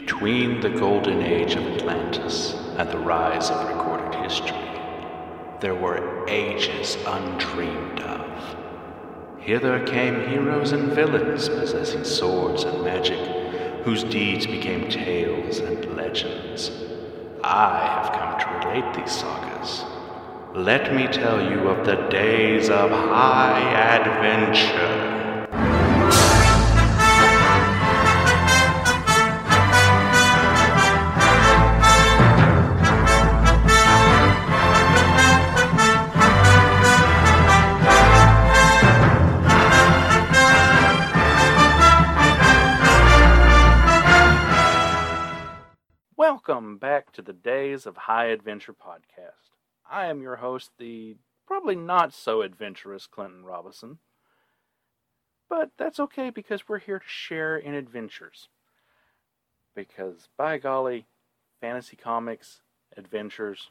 Between the golden age of Atlantis and the rise of recorded history, there were ages undreamed of. Hither came heroes and villains possessing swords and magic, whose deeds became tales and legends. I have come to relate these sagas. Let me tell you of the days of high adventure. Of High Adventure podcast. I am your host, the probably not so adventurous Clinton Robinson. But that's okay because we're here to share in adventures. Because, by golly, fantasy comics, adventures,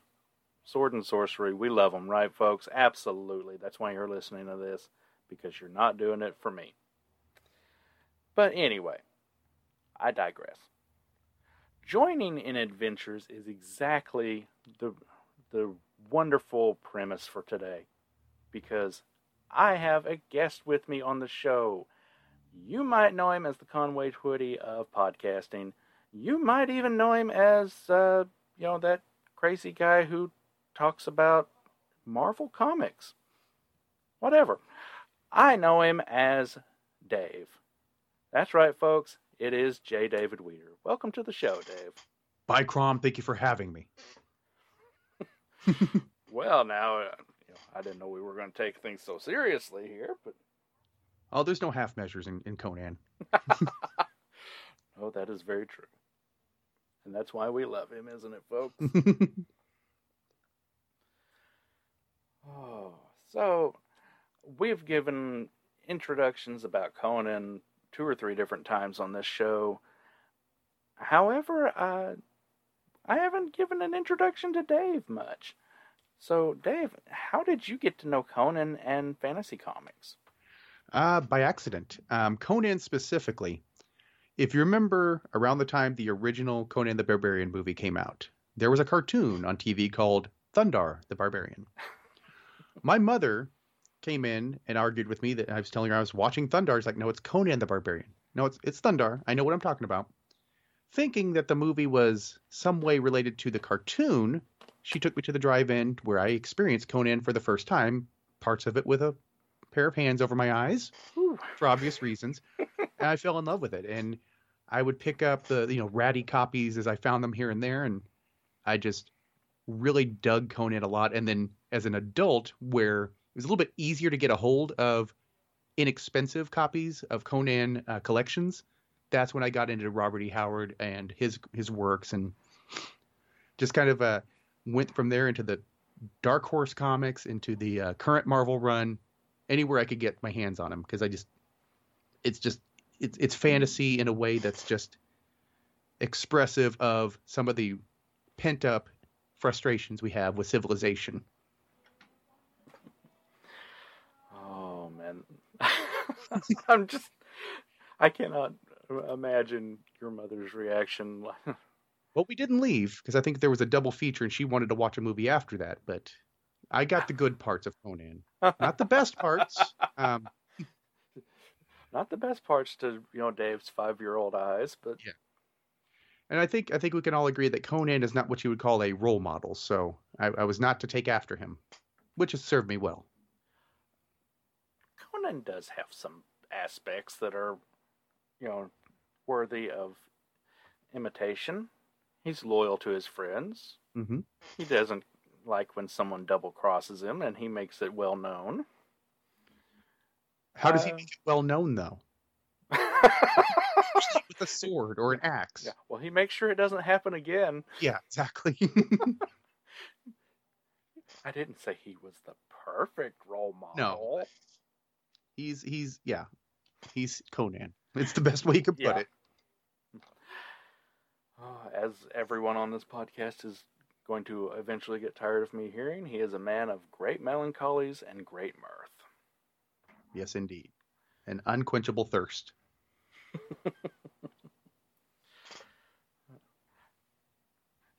sword and sorcery, we love them, right, folks? Absolutely. That's why you're listening to this, because you're not doing it for me. But anyway, I digress joining in adventures is exactly the the wonderful premise for today because I have a guest with me on the show. You might know him as the Conway Twitty of podcasting. You might even know him as uh, you know that crazy guy who talks about Marvel comics. Whatever. I know him as Dave. That's right, folks. It is J. David Weeder. Welcome to the show, Dave. By, Crom. Thank you for having me. well, now, uh, you know, I didn't know we were going to take things so seriously here, but. Oh, there's no half measures in, in Conan. oh, that is very true. And that's why we love him, isn't it, folks? oh, so we've given introductions about Conan two or three different times on this show. However, uh, I haven't given an introduction to Dave much. So, Dave, how did you get to know Conan and fantasy comics? Uh, by accident. Um, Conan specifically. If you remember, around the time the original Conan the Barbarian movie came out, there was a cartoon on TV called Thundarr the Barbarian. My mother came in and argued with me that I was telling her I was watching Thundarr. He's like, no, it's Conan the Barbarian. No, it's it's Thundarr. I know what I'm talking about. Thinking that the movie was some way related to the cartoon, she took me to the drive-in where I experienced Conan for the first time. Parts of it with a pair of hands over my eyes, Ooh. for obvious reasons, and I fell in love with it. And I would pick up the you know ratty copies as I found them here and there, and I just really dug Conan a lot. And then as an adult, where was a little bit easier to get a hold of inexpensive copies of Conan uh, collections. That's when I got into Robert E. Howard and his his works, and just kind of uh, went from there into the Dark Horse comics, into the uh, current Marvel run, anywhere I could get my hands on them, because I just, it's just, it's it's fantasy in a way that's just expressive of some of the pent up frustrations we have with civilization I'm just, I cannot imagine your mother's reaction. well, we didn't leave because I think there was a double feature and she wanted to watch a movie after that. But I got the good parts of Conan, not the best parts. Um, not the best parts to you know Dave's five-year-old eyes, but yeah. And I think I think we can all agree that Conan is not what you would call a role model. So I, I was not to take after him, which has served me well. Conan does have some aspects that are, you know, worthy of imitation. He's loyal to his friends. Mm-hmm. He doesn't like when someone double crosses him, and he makes it well known. How does uh, he make it well known, though? with a sword or an axe. Yeah. Well, he makes sure it doesn't happen again. Yeah, exactly. I didn't say he was the perfect role model. No, He's he's yeah, he's Conan. It's the best way you could put yeah. it. Uh, as everyone on this podcast is going to eventually get tired of me hearing, he is a man of great melancholies and great mirth. Yes, indeed. An unquenchable thirst.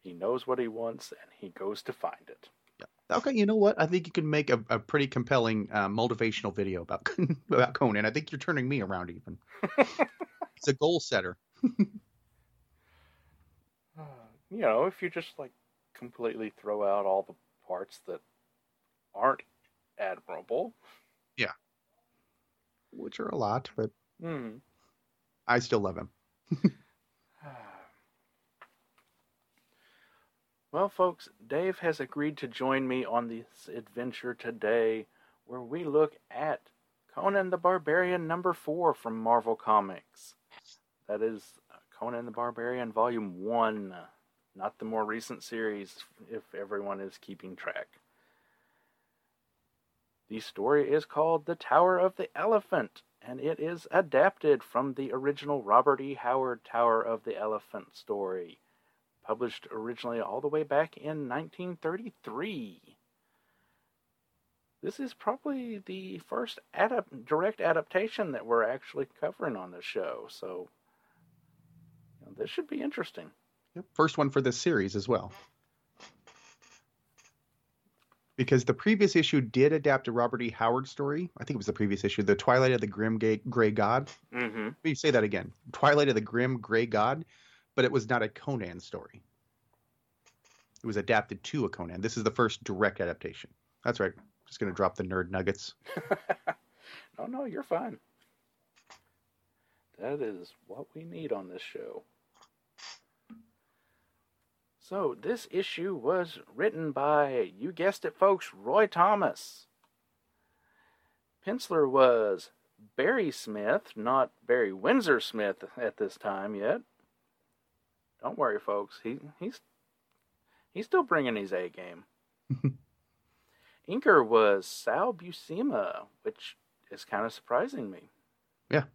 He knows what he wants and he goes to find it. Okay, you know what? I think you can make a, a pretty compelling uh, motivational video about about Conan. I think you're turning me around even. it's a goal setter. you know, if you just like completely throw out all the parts that aren't admirable. Yeah. Which are a lot, but Mm. I still love him. Well, folks, Dave has agreed to join me on this adventure today where we look at Conan the Barbarian number four from Marvel Comics. That is uh, Conan the Barbarian Volume 1, not the more recent series, if everyone is keeping track. The story is called The Tower of the Elephant, and it is adapted from the original Robert E. Howard Tower of the Elephant story, published originally all the way back in 1933. This is probably the first adap- direct adaptation that we're actually covering on the show, so you know, this should be interesting. Yep. First one for this series as well. Because the previous issue did adapt a Robert E. Howard story. I think it was the previous issue, The Twilight of the Grim Gay, Gray God. Mm-hmm. Let me say that again Twilight of the Grim Gray God, but it was not a Conan story. It was adapted to a Conan. This is the first direct adaptation. That's right. Just going to drop the nerd nuggets. no, oh, no, you're fine. That is what we need on this show. So, this issue was written by, you guessed it, folks, Roy Thomas. Penciler was Barry Smith, not Barry Windsor Smith at this time yet. Don't worry, folks. He he's he's still bringing his A game. Inker was Sal Buscema, which is kind of surprising me. Yeah.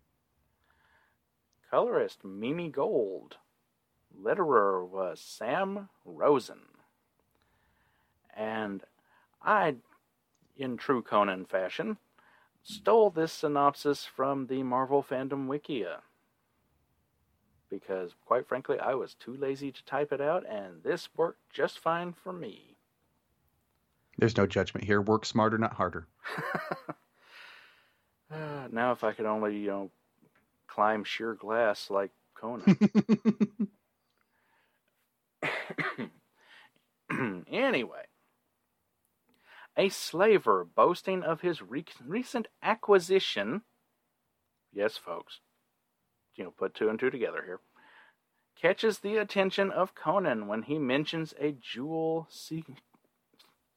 Colorist Mimi Gold. Letterer was Sam Rosen. And I, in true Conan fashion, stole this synopsis from the Marvel Fandom Wikia. Because, quite frankly, I was too lazy to type it out, and this worked just fine for me. There's no judgment here. Work smarter, not harder. Uh, now, if I could only, you know, climb sheer glass like Conan. anyway, a slaver boasting of his re- recent acquisition. Yes, folks. You know, put two and two together here. Catches the attention of Conan when he mentions a jewel. Se-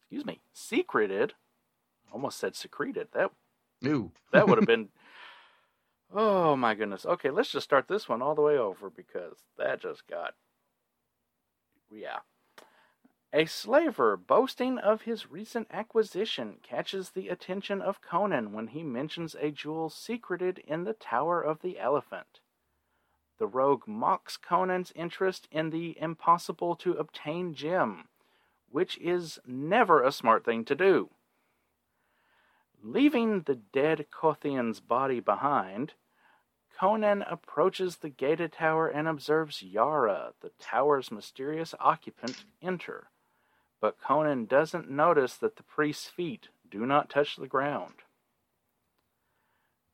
excuse me, secreted. Almost said secreted. That Ooh. that would have been. Oh my goodness. Okay, let's just start this one all the way over because that just got. Yeah. A slaver boasting of his recent acquisition catches the attention of Conan when he mentions a jewel secreted in the Tower of the Elephant. The rogue mocks Conan's interest in the impossible to obtain gem, which is never a smart thing to do. Leaving the dead Kothian's body behind, Conan approaches the gated tower and observes Yara, the tower's mysterious occupant, enter. But Conan doesn't notice that the priest's feet do not touch the ground.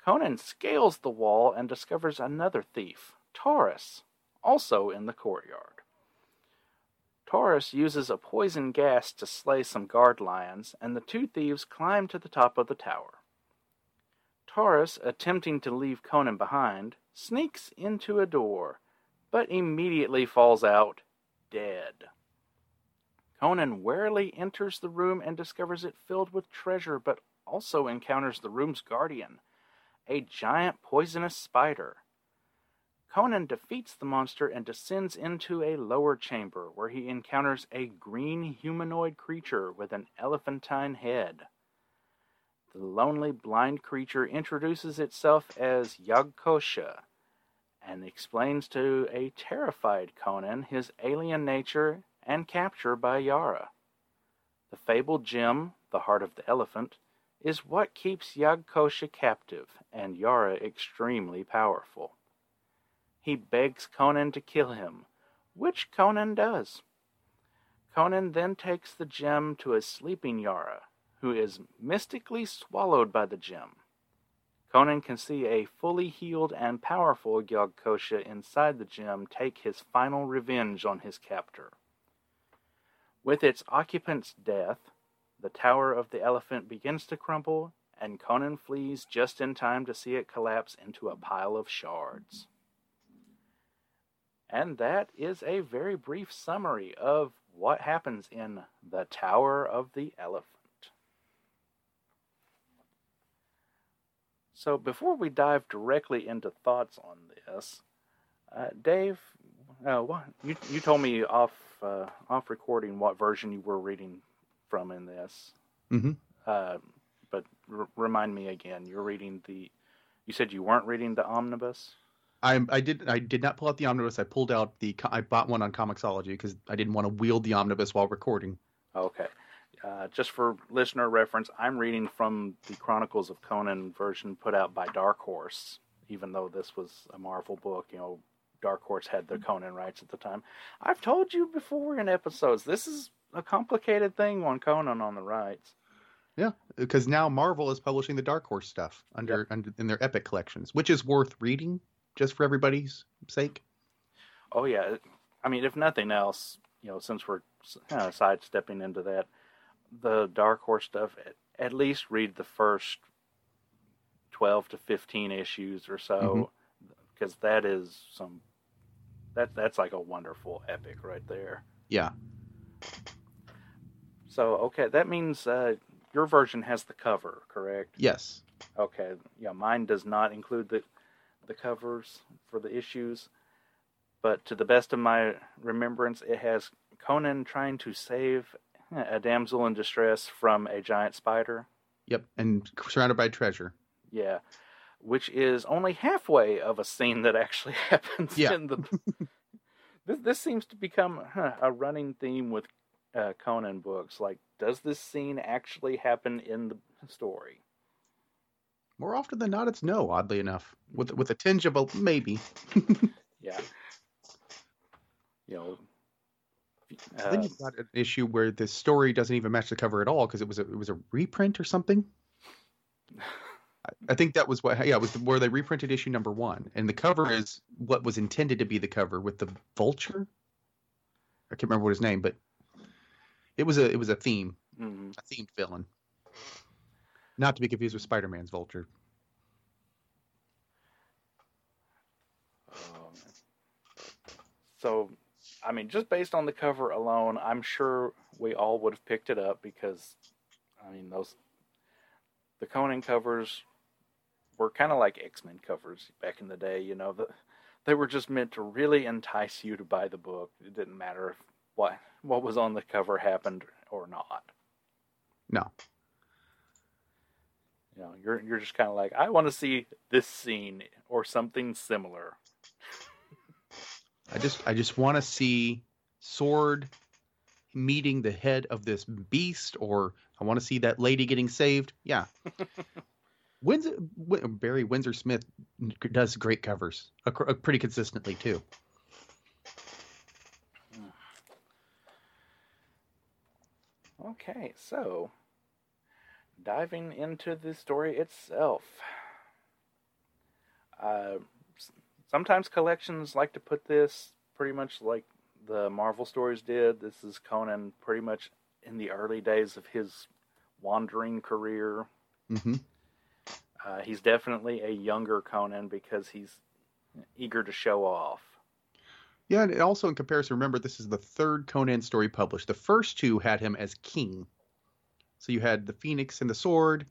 Conan scales the wall and discovers another thief, Taurus, also in the courtyard. Taurus uses a poison gas to slay some guard lions, and the two thieves climb to the top of the tower. Taurus, attempting to leave Conan behind, sneaks into a door, but immediately falls out dead. Conan warily enters the room and discovers it filled with treasure, but also encounters the room's guardian, a giant poisonous spider. Conan defeats the monster and descends into a lower chamber where he encounters a green humanoid creature with an elephantine head. The lonely blind creature introduces itself as Yagkosha and explains to a terrified Conan his alien nature and capture by Yara. The fabled gem, the heart of the elephant, is what keeps Yagkosha captive and Yara extremely powerful. He begs Conan to kill him, which Conan does. Conan then takes the gem to a sleeping Yara, who is mystically swallowed by the gem. Conan can see a fully healed and powerful Gyog inside the gem take his final revenge on his captor. With its occupant's death, the tower of the elephant begins to crumble, and Conan flees just in time to see it collapse into a pile of shards. And that is a very brief summary of what happens in the Tower of the Elephant. So, before we dive directly into thoughts on this, uh, Dave, uh, you you told me off uh, off recording what version you were reading from in this. Mhm. Uh, but r- remind me again. You're reading the. You said you weren't reading the omnibus. I I did I did not pull out the omnibus. I pulled out the I bought one on Comixology because I didn't want to wield the omnibus while recording. Okay. Uh, just for listener reference, I'm reading from the Chronicles of Conan version put out by Dark Horse. Even though this was a Marvel book, you know, Dark Horse had the Conan rights at the time. I've told you before in episodes, this is a complicated thing on Conan on the rights. Yeah, because now Marvel is publishing the Dark Horse stuff under, under in their Epic collections, which is worth reading just for everybody's sake. Oh yeah, I mean, if nothing else, you know, since we're kind of sidestepping into that, the Dark Horse stuff, at, at least read the first twelve to fifteen issues or so, because that is some that that's like a wonderful epic right there. Yeah. So okay, that means uh, your version has the cover, correct? Yes. Okay, yeah, mine does not include the the covers for the issues, but to the best of my remembrance, it has Conan trying to save a damsel in distress from a giant spider. Yep. And surrounded by treasure. Yeah, which is only halfway of a scene that actually happens Yeah. in the. this this seems to become huh, a running theme with uh, Conan books. Like, does this scene actually happen in the story? More often than not, it's no. Oddly enough, with with a tinge of a maybe. Yeah. You know. I think uh, you've got an issue where the story doesn't even match the cover at all because it was a it was a reprint or something. I- think that was what yeah it was where they reprinted issue number one and the cover is what was intended to be the cover with the vulture. I can't remember what his name, but it was a it was a theme mhm. a themed villain. Not to be confused with Spider Man's vulture. Um, so, I mean, just based on the cover alone, I'm sure we all would have picked it up because, I mean, those the Conan covers were kind of like X Men covers back in the day. You know, the, they were just meant to really entice you to buy the book. It didn't matter if what what was on the cover happened or not. No. You know, you're you're just kind of like, I want to see this scene or something similar. I just I just want to see Sword meeting the head of this beast, or I want to see that lady getting saved. Yeah. Windsor, Barry Windsor Smith does great covers, pretty consistently too. Okay, so diving into the story itself. Uh, sometimes collections like to put this pretty much like the Marvel stories did. This is Conan pretty much in the early days of his wandering career. hmm Uh, he's definitely a younger Conan because he's eager to show off. Yeah, and also in comparison, remember this is the third Conan story published. The first two had him as king. So you had the Phoenix and the Sword,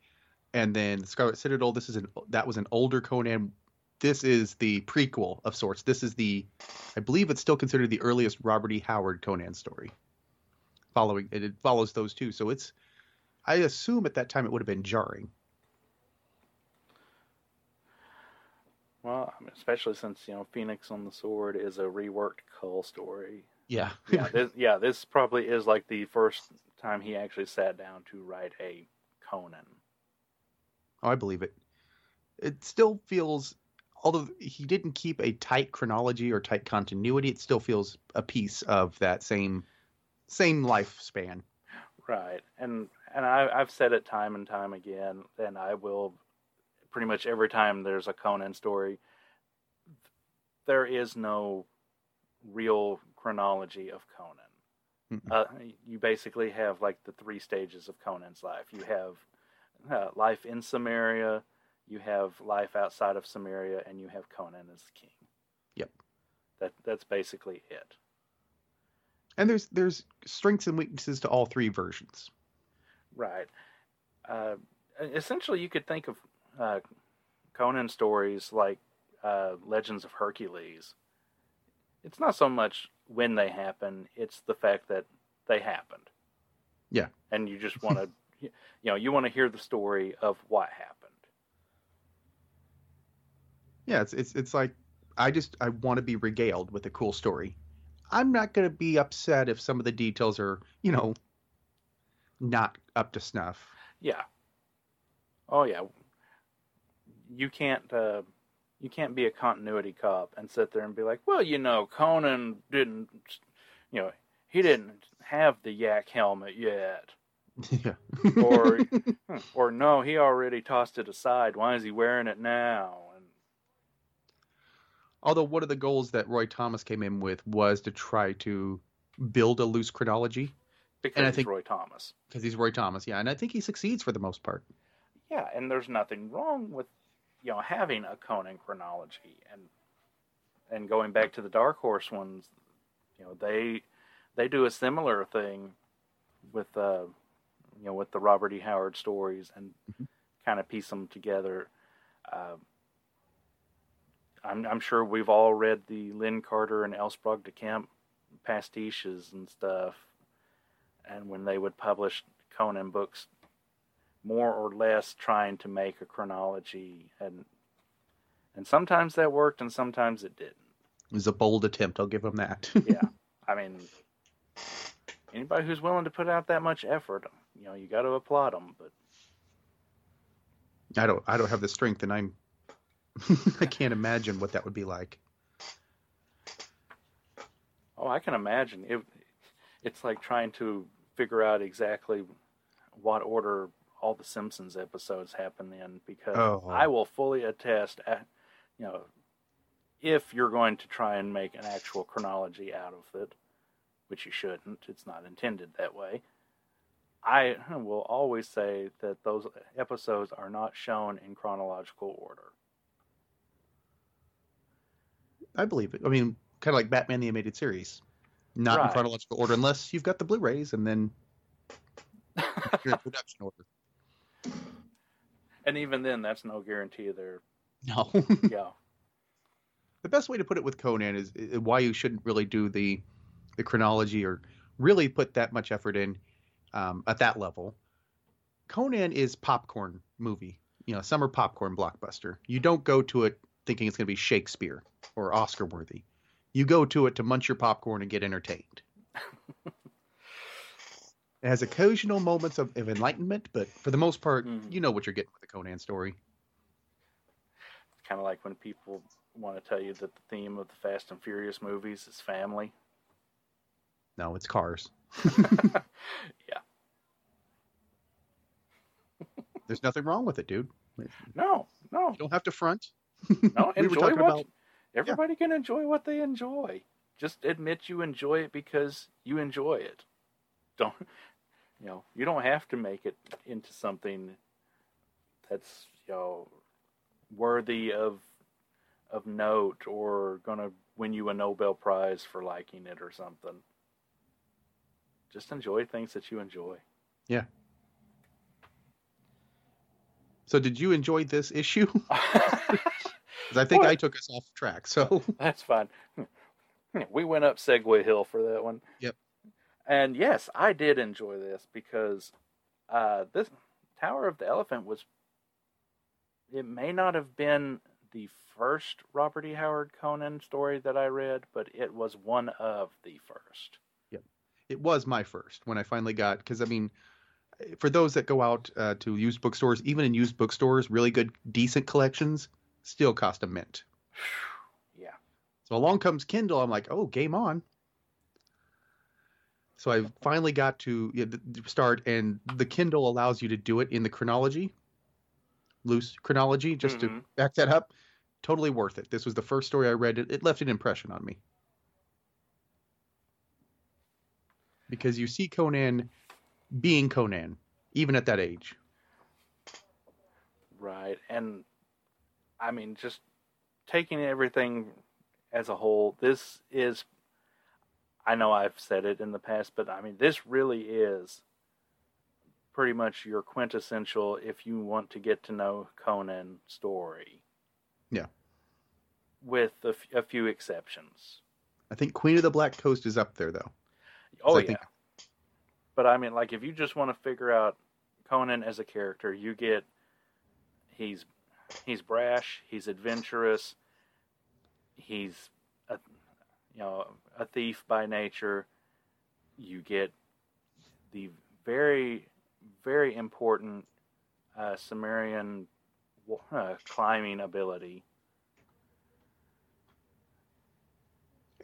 and then the Scarlet Citadel. This is an that was an older Conan. This is the prequel of sorts. This is the, I believe it's still considered the earliest Robert E. Howard Conan story. Following it, it follows those two, so it's. I assume at that time it would have been jarring. Well, especially since you know Phoenix on the Sword is a reworked Kull story. Yeah. yeah, this, yeah, this probably is like the first time he actually sat down to write a Conan. Oh, I believe it. It still feels, although he didn't keep a tight chronology or tight continuity, it still feels a piece of that same same lifespan. Right, and and I, I've said it time and time again, and I will pretty much every time there's a Conan story. There is no real chronology of Conan. Mm-mm. Uh, you basically have like the three stages of Conan's life. You have uh, life in Cimmeria, you have life outside of Cimmeria, and you have Conan as the king. Yep. That that's basically it. And there's there's strengths and weaknesses to all three versions. Right. Uh, essentially, you could think of uh, Conan stories like uh, Legends of Hercules. It's not so much when they happen; it's the fact that they happened. Yeah. And you just want to, you know, you want to hear the story of what happened. Yeah, it's it's it's like I just I want to be regaled with a cool story. I'm not going to be upset if some of the details are, you know, not up to snuff. Yeah. Oh yeah. You can't uh, you can't be a continuity cop and sit there and be like, well, you know, Conan didn't, you know, he didn't have the yak helmet yet, yeah. or hmm, or no, he already tossed it aside. Why is he wearing it now? And Although one of the goals that Roy Thomas came in with was to try to build a loose chronology because And I think- Roy Thomas. because he's Roy Thomas, yeah, and I think he succeeds for the most part. Yeah, and there's nothing wrong with you know having a Conan chronology and and going back to the Dark Horse ones, you know they they do a similar thing with uh you know with the Robert E. Howard stories and Mhm. kind of piece them together. Uh, I'm I'm sure we've all read the Lin Carter and L. Sprague de Camp pastiches and stuff, and when they would publish Conan books more or less trying to make a chronology and and sometimes that worked and sometimes it didn't It was a bold attempt, I'll give him that. yeah i mean anybody who's willing to put out that much effort you know you got to applaud them but I don't I don't have the strength and I'm I can't imagine what that would be like. oh i can imagine it it's like trying to figure out exactly what order all the simpsons episodes happen in because Oh. i will fully attest at, you know if you're going to try and make an actual chronology out of it which you shouldn't it's not intended that way i will always say that those episodes are not shown in chronological order I believe it. I mean, kind of like Batman the Animated Series. Not in chronological order unless you've got the Blu-rays and then you're in production order. And even then that's no guarantee they're No. yeah the best way to put it with Conan is why you shouldn't really do the the chronology or really put that much effort in um, at that level. Conan is popcorn movie, you know, summer popcorn blockbuster. You don't go to it thinking it's going to be Shakespeare or Oscar worthy. You go to it to munch your popcorn and get entertained. it has occasional moments of, of enlightenment, but for the most part, Mhm. you know what you're getting with the Conan story. It's kind of like when people want to tell you that the theme of the Fast and Furious movies is family. No, it's cars. yeah. There's nothing wrong with it, dude. No, no, You don't have to front. no. We enjoy what about- everybody can enjoy what they enjoy. Just admit you enjoy it because you enjoy it. Don't you know? You don't have to make it into something that's you know worthy of of note or gonna win you a Nobel Prize for liking it or something. Just enjoy things that you enjoy. Yeah. So, did you enjoy this issue? I think What? I took us off track. So, That's fine. We went up Segway Hill for that one. Yep. And yes, I did enjoy this because uh, this Tower of the Elephant was. It may not have been the first Robert E. Howard Conan story that I read, but it was one of the first. Yep. it was my first when I finally got because I mean, for those that go out uh, to used bookstores, even in used bookstores, really good, decent collections still cost a mint. Yeah. So along comes Kindle. I'm like, oh, game on. So I finally got to yeah, the- the start, and the Kindle allows you to do it in the chronology, loose chronology, just to Mhm. back that up. Totally worth it. This was the first story I read. It, it left an impression on me. Because you see Conan being Conan, even at that age. Right. And I mean, just taking everything as a whole, this is, I know I've said it in the past, but I mean, this really is pretty much your quintessential, if you want to get to know Conan story. Yeah. With a, f- a few exceptions. I think Queen of the Black Coast is up there, though. Oh, yeah. think- But I mean, like, if you just want to figure out Conan as a character, you get he's he's brash, he's adventurous, he's a you know a thief by nature. You get the very very important uh, Cimmerian uh, climbing ability.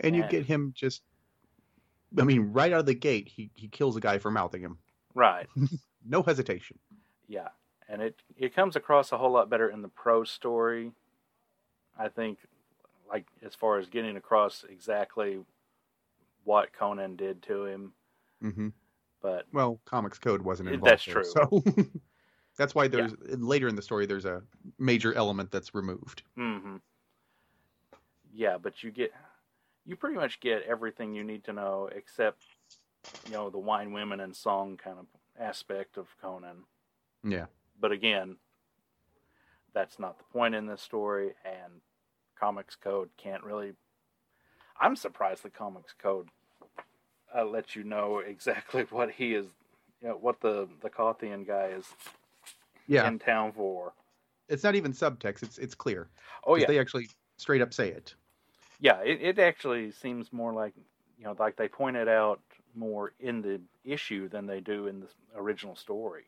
And you get him just, I mean, right out of the gate, he, he kills a guy for mouthing him. Right. No hesitation. Yeah, and it it comes across a whole lot better in the pro story. I think, like as far as getting across exactly what Conan did to him, hmm but Well, Comics Code wasn't involved. that's there, true. So that's why there's later in the story there's a major element that's removed. hmm yeah, but you get you pretty much get everything you need to know except you know the wine, women, and song kind of aspect of Conan. Yeah. But again, that's not the point in this story, and Comics Code can't really. I'm surprised the Comics Code uh, let you know exactly what he is, you know, what the the Kothian guy is Yeah. in town for. it's not even subtext. It's it's clear. Oh yeah, They actually straight up say it. yeah. It, it actually seems more like you know, like they point it out more in the issue than they do in the original story.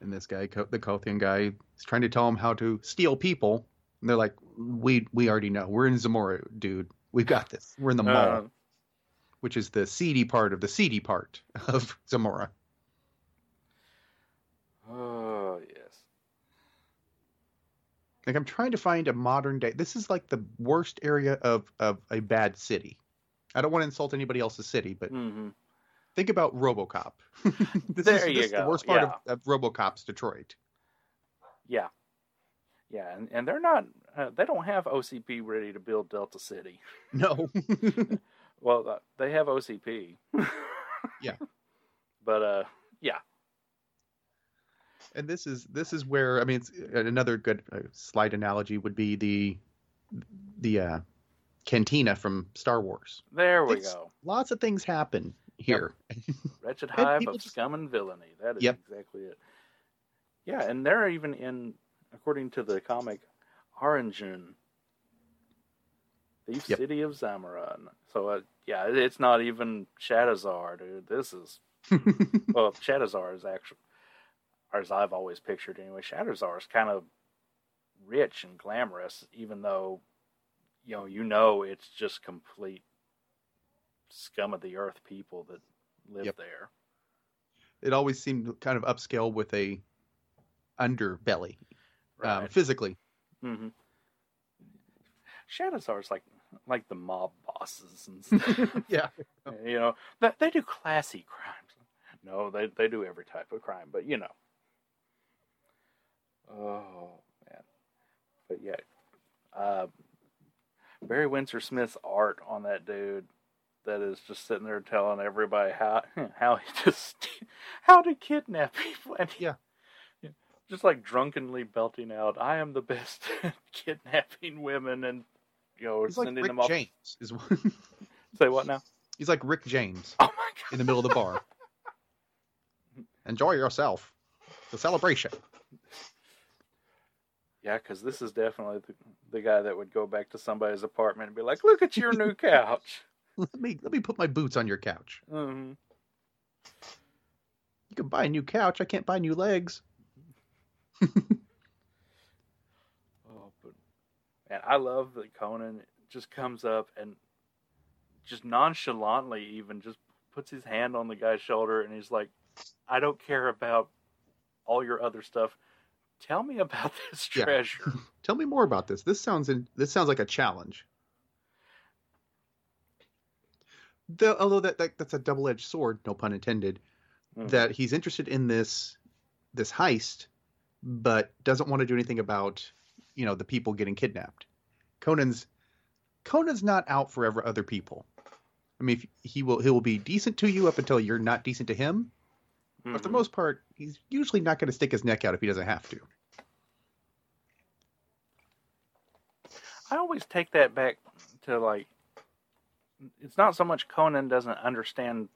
And this guy, the Kothian guy, is trying to tell him how to steal people. And they're like, "We we already know. We're in Zamora, dude. We've got this. We're in the Maul, Uh, which is the seedy part of the seedy part of Zamora." oh yes. Like I'm trying to find a modern day. This is like the worst area of of a bad city. I don't want to insult anybody else's city, but hmm think about RoboCop. this There is, you this is the worst part yeah. of, of RoboCop's Detroit. Yeah, yeah, and, and they're not. Uh, they don't have OCP ready to build Delta City. No. Well, uh, they have OCP. Yeah. But uh, yeah. and this is this is where I mean it's another good uh, slight analogy would be the the uh, cantina from Star Wars. there we go. Lots of things happen here. Wretched hive of just- scum and villainy. That is Yep. exactly it. Yeah, and they're even in, according to the comic, Arenjun, the Yep. city of Zamaron. So uh, yeah, it's not even Shadizar, dude. This is well, Shadizar is actually, as I've always pictured anyway. Shadizar is kind of rich and glamorous, even though, you know, you know it's just complete scum of the earth people that live Yep. there. it always seemed kind of upscale with a underbelly um, physically. Hmm Shadizar's like like the mob bosses and stuff. Yeah. you know, they, they do classy crimes. No, they they do every type of crime, but you know. Oh man, but yeah, uh, Barry Windsor Smith's art on that dude that is just sitting there telling everybody how how he just how to kidnap people and he- Yeah. Just like drunkenly belting out, "I am the best at kidnapping women," and you know, He's like sending Rick them off. James. Is Say what now? he's like Rick James Oh my god! in the middle of the bar. Enjoy yourself. The celebration. Yeah, because this is definitely the, the guy that would go back to somebody's apartment and be like, "Look at your new couch." Let me let me put my boots on your couch. hmm You can buy a new couch. I can't buy new legs. Oh, but and I love that Conan just comes up and just nonchalantly even just puts his hand on the guy's shoulder and he's like, I don't care about all your other stuff. Tell me about this Yeah. treasure. Tell me more about this. This sounds in, this sounds like a challenge. The, although that, that that's a double-edged sword, no pun intended. Mhm. That he's interested in this this heist, but doesn't want to do anything about you know the people getting kidnapped. Conan's Conan's not out for ever other people. I mean, if he will he will be decent to you up until you're not decent to him. But for the Mhm. most part, he's usually not going to stick his neck out if he doesn't have to. I always take that back to like it's not so much Conan doesn't understand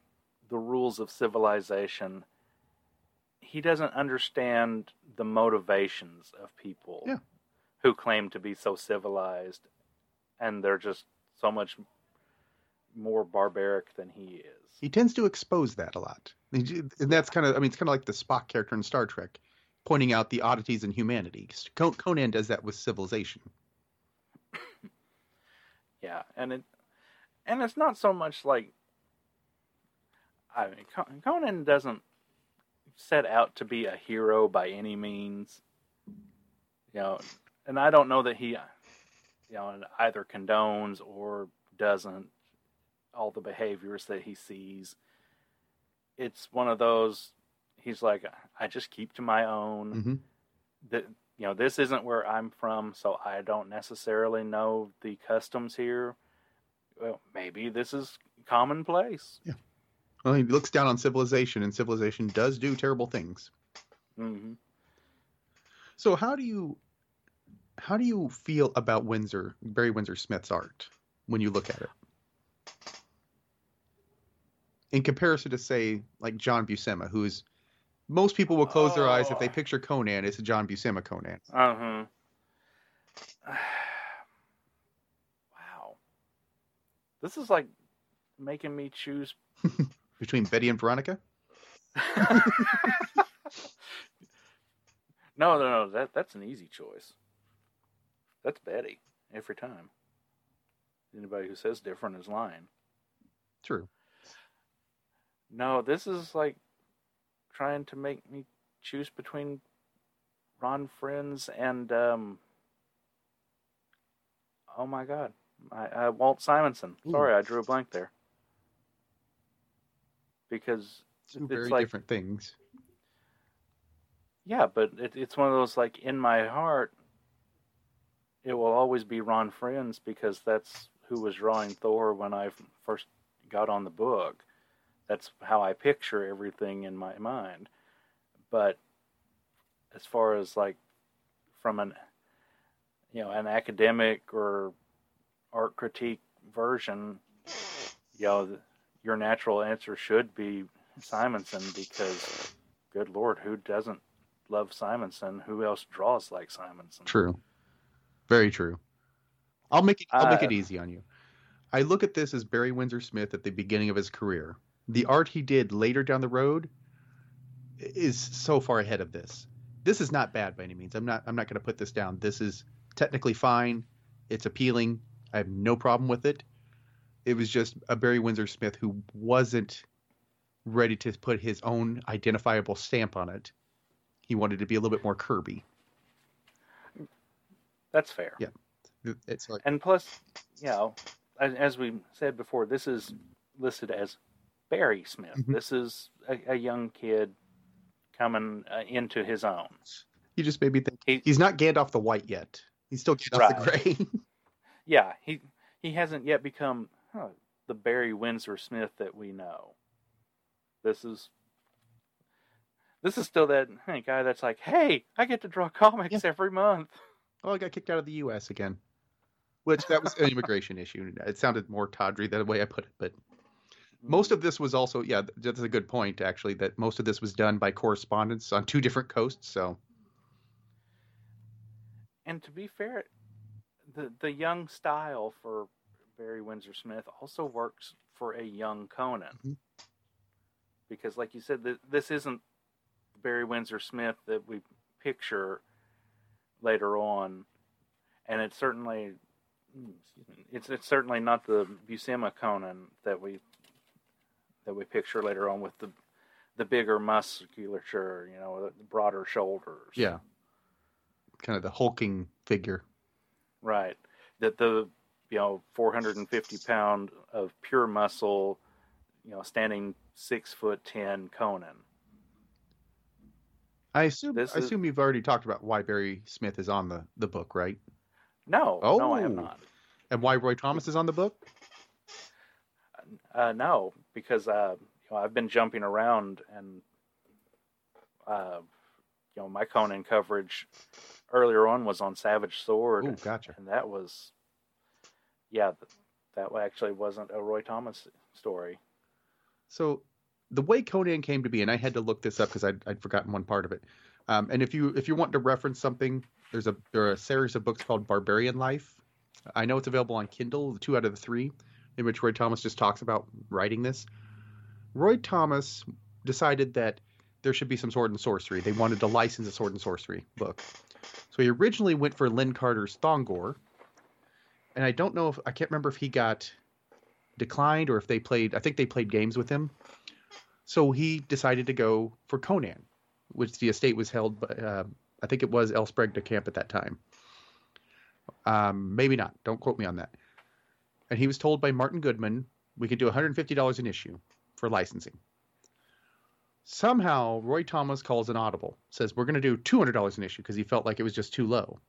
the rules of civilization. He doesn't understand the motivations of people Yeah. who claim to be so civilized and they're just so much more barbaric than he is. He tends to expose that a lot, and that's kind of I mean it's kind of like the Spock character in Star Trek, pointing out the oddities in humanity. Conan does that with civilization. Yeah, and it and it's not so much like I mean Conan doesn't set out to be a hero by any means. You know, and I don't know that he you know either condones or doesn't all the behaviors that he sees. It's one of those he's like I just keep to my own hmm that you know this isn't where I'm from, so I don't necessarily know the customs here. Well, maybe this is commonplace. Well, he looks down on civilization, and civilization does do terrible things. hmm So how do you how do you feel about Windsor Barry Windsor Smith's art when you look at it? In comparison to say like John Buscema, who's most people will close their eyes if they Oh. picture Conan, it's a John Buscema Conan. Uh huh. wow, this is like making me choose. Between Betty and Veronica? no, no, no. That that's an easy choice. That's Betty every time. Anybody who says different is lying. True. No, this is like trying to make me choose between Ron Frenz and um oh my god, I, uh, Walt Simonson. Ooh. Sorry, I drew a blank there. Because Two It's very like- different things. yeah, but it, it's one of those like in my heart, it will always be Ron Frenz because that's who was drawing Thor when I first got on the book. That's how I picture everything in my mind. But as far as like from an you know an academic or art critique version, you know, your natural answer should be Simonson because, good lord, who doesn't love Simonson? Who else draws like Simonson? True. Very true. I'll make it I'll make Uh, it easy on you. I look at this as Barry Windsor Smith at the beginning of his career. The art he did later down the road is so far ahead of this. This is not bad by any means. I'm not I'm not going to put this down. This is technically fine. It's appealing. I have no problem with it. It was just a Barry Windsor Smith who wasn't ready to put his own identifiable stamp on it. He wanted to be a little bit more Kirby. That's fair. Yeah. It's like And plus, you know, as, as we said before, this is listed as Barry Smith. Mhm. This is a, a young kid coming uh, into his own. You just made me think He- he's not Gandalf the White yet. He's still Gandalf Right. the Gray. Yeah, he he hasn't yet become huh, the Barry Windsor Smith that we know. This is this is still that hey, guy that's like, hey, I get to draw comics every month. oh, I got kicked out of the U.S. again. Which that was an immigration issue. It sounded more tawdry the way I put it, but most of this was also yeah. That's a good point actually. That most of this was done by correspondence on two different coasts. So And to be fair, the the young style for Barry Windsor Smith also works for a young Conan. Mhm. Because, like you said, th- this isn't Barry Windsor Smith that we picture later on, and it's certainly it's it's certainly not the Buscema Conan that we that we picture later on with the the bigger musculature, you know, the broader shoulders. Yeah. Kind of the hulking figure. Right. That the you know 450 pound of pure muscle, you know, standing six foot ten Conan. I assume This I is- assume you've already talked about why Barry Smith is on the, the book, right? No, no, I have Oh. not. And why Roy Thomas is on the book? Uh, no, because uh, you know I've been jumping around and uh, you know my Conan coverage earlier on was on Savage Sword, Oh, gotcha. and that was yeah, that actually wasn't a Roy Thomas story. So the way Conan came to be, and I had to look this up because I'd, I'd forgotten one part of it. Um, and if you if you want to reference something, there's a there are a series of books called Barbarian Life. I know it's available on Kindle, two out of the three, in which Roy Thomas just talks about writing this. Roy Thomas decided that there should be some sword and sorcery. They wanted to license a sword and sorcery book. So he originally went for Lin Carter's Thongor. And I don't know if I can't remember if he got declined or if they played I think they played games with him. So he decided to go for Conan, which the estate was held by, uh, I think it was L. Sprague de Camp at that time. Um, maybe not. Don't quote me on that. And he was told by Martin Goodman, we could do $150 an issue for licensing. Somehow, Roy Thomas calls an audible, says, We're going to do $200 an issue because he felt like it was just too low.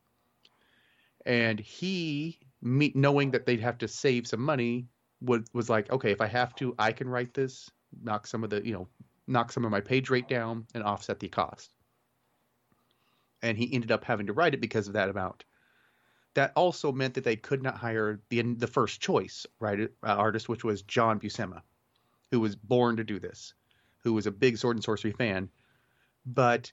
And he, me, knowing that they'd have to save some money, would, was like, Okay, if I have to, I can write this, knock some of the, you know, knock some of my page rate down and offset the cost. And he ended up having to write it because of that amount that also meant that they could not hire the the first choice right uh, artist, which was John Buscema, who was born to do this, who was a big sword and sorcery fan. But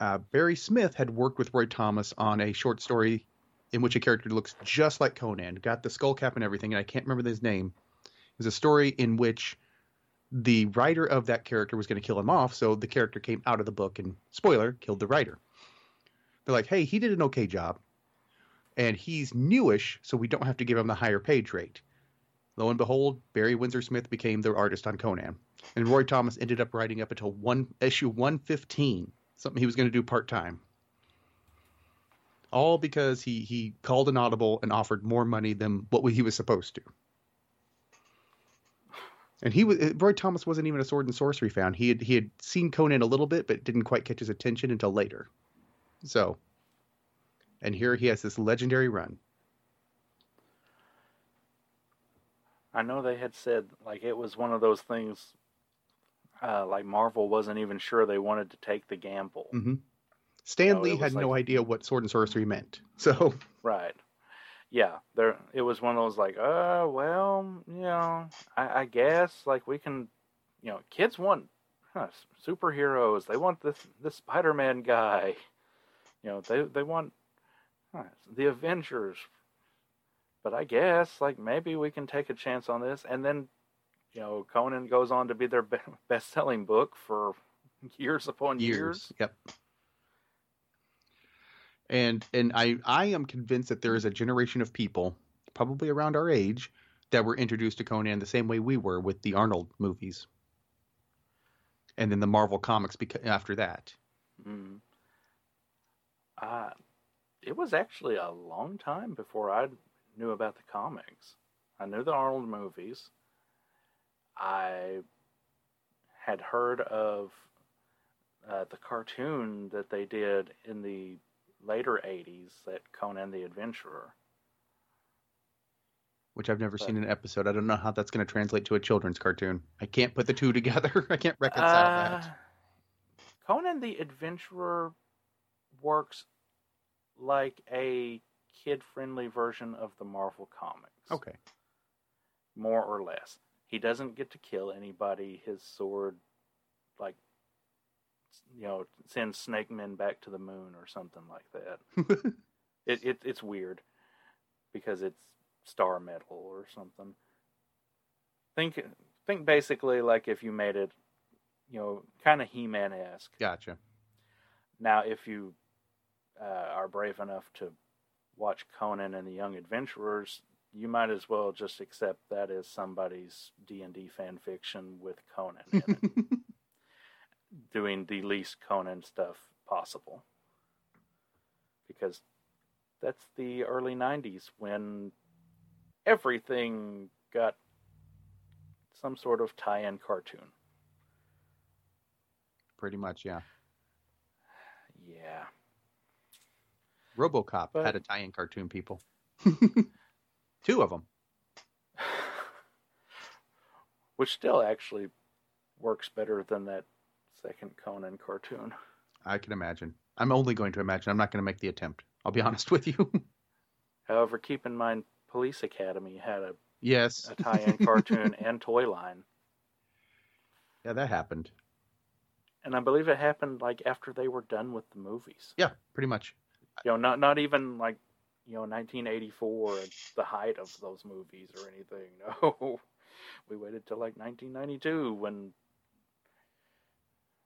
uh, Barry Smith had worked with Roy Thomas on a short story in which a character looks just like Conan, got the skull cap and everything, and I can't remember his name. It was a story in which the writer of that character was going to kill him off, so the character came out of the book and spoiler killed the writer. They're like, hey, he did an okay job and he's newish, so we don't have to give him the higher page rate. Lo and behold, Barry Windsor Smith became the artist on Conan, and Roy Thomas ended up writing up until one issue 115, something he was going to do part time. All because he he called an audible and offered more money than what he was supposed to. And he was Roy Thomas wasn't even a sword and sorcery fan. He had he had seen Conan a little bit, but didn't quite catch his attention until later. So and here he has this legendary run. I know they had said like it was one of those things. Uh, like Marvel wasn't even sure they wanted to take the gamble. hmm Stan Lee had was no idea what sword and sorcery meant. So Right. Yeah, there. It was one of those like, uh, well, you know, I, I guess like we can, you know, kids want huh, superheroes. They want this this Spider Man guy. You know, they they want huh, the Avengers. But I guess like maybe we can take a chance on this, and then, you know, Conan goes on to be their best selling book for years upon years. years. Yep. And and I I am convinced that there is a generation of people, probably around our age, that were introduced to Conan the same way we were with the Arnold movies. And then the Marvel comics beca- after that. Mm. Uh, it was actually a long time before I knew about the comics. I knew the Arnold movies. I had heard of uh, the cartoon that they did in the later 80s, that Conan the Adventurer. Which I've never But- seen an episode. I don't know how that's going to translate to a children's cartoon. I can't put the two together. I can't reconcile Uh, that. Conan the Adventurer works like a kid friendly version of the Marvel comics. Okay. More or less. He doesn't get to kill anybody. His sword, you know, sends snake men back to the moon or something like that. it, it It's weird because it's star metal or something. Think, think basically like if you made it, you know, kind of He Man esque. gotcha. Now, if you uh, are brave enough to watch Conan and the Young Adventurers, you might as well just accept that as somebody's D and D fan fiction with Conan in it, doing the least Conan stuff possible. Because that's the early '90s when everything got some sort of tie-in cartoon. Pretty much, yeah. Yeah. RoboCop But- had a tie-in cartoon. People, two of them. Which still actually works better than that second Conan cartoon. I can imagine. I'm only going to imagine. I'm not going to make the attempt. I'll be honest with you. However, keep in mind Police Academy had a, yes. a tie-in cartoon and toy line. Yeah, that happened. And I believe it happened like after they were done with the movies. Yeah, pretty much. You know, not not even like you know 1984 the height of those movies or anything. No. We waited till like 1992 when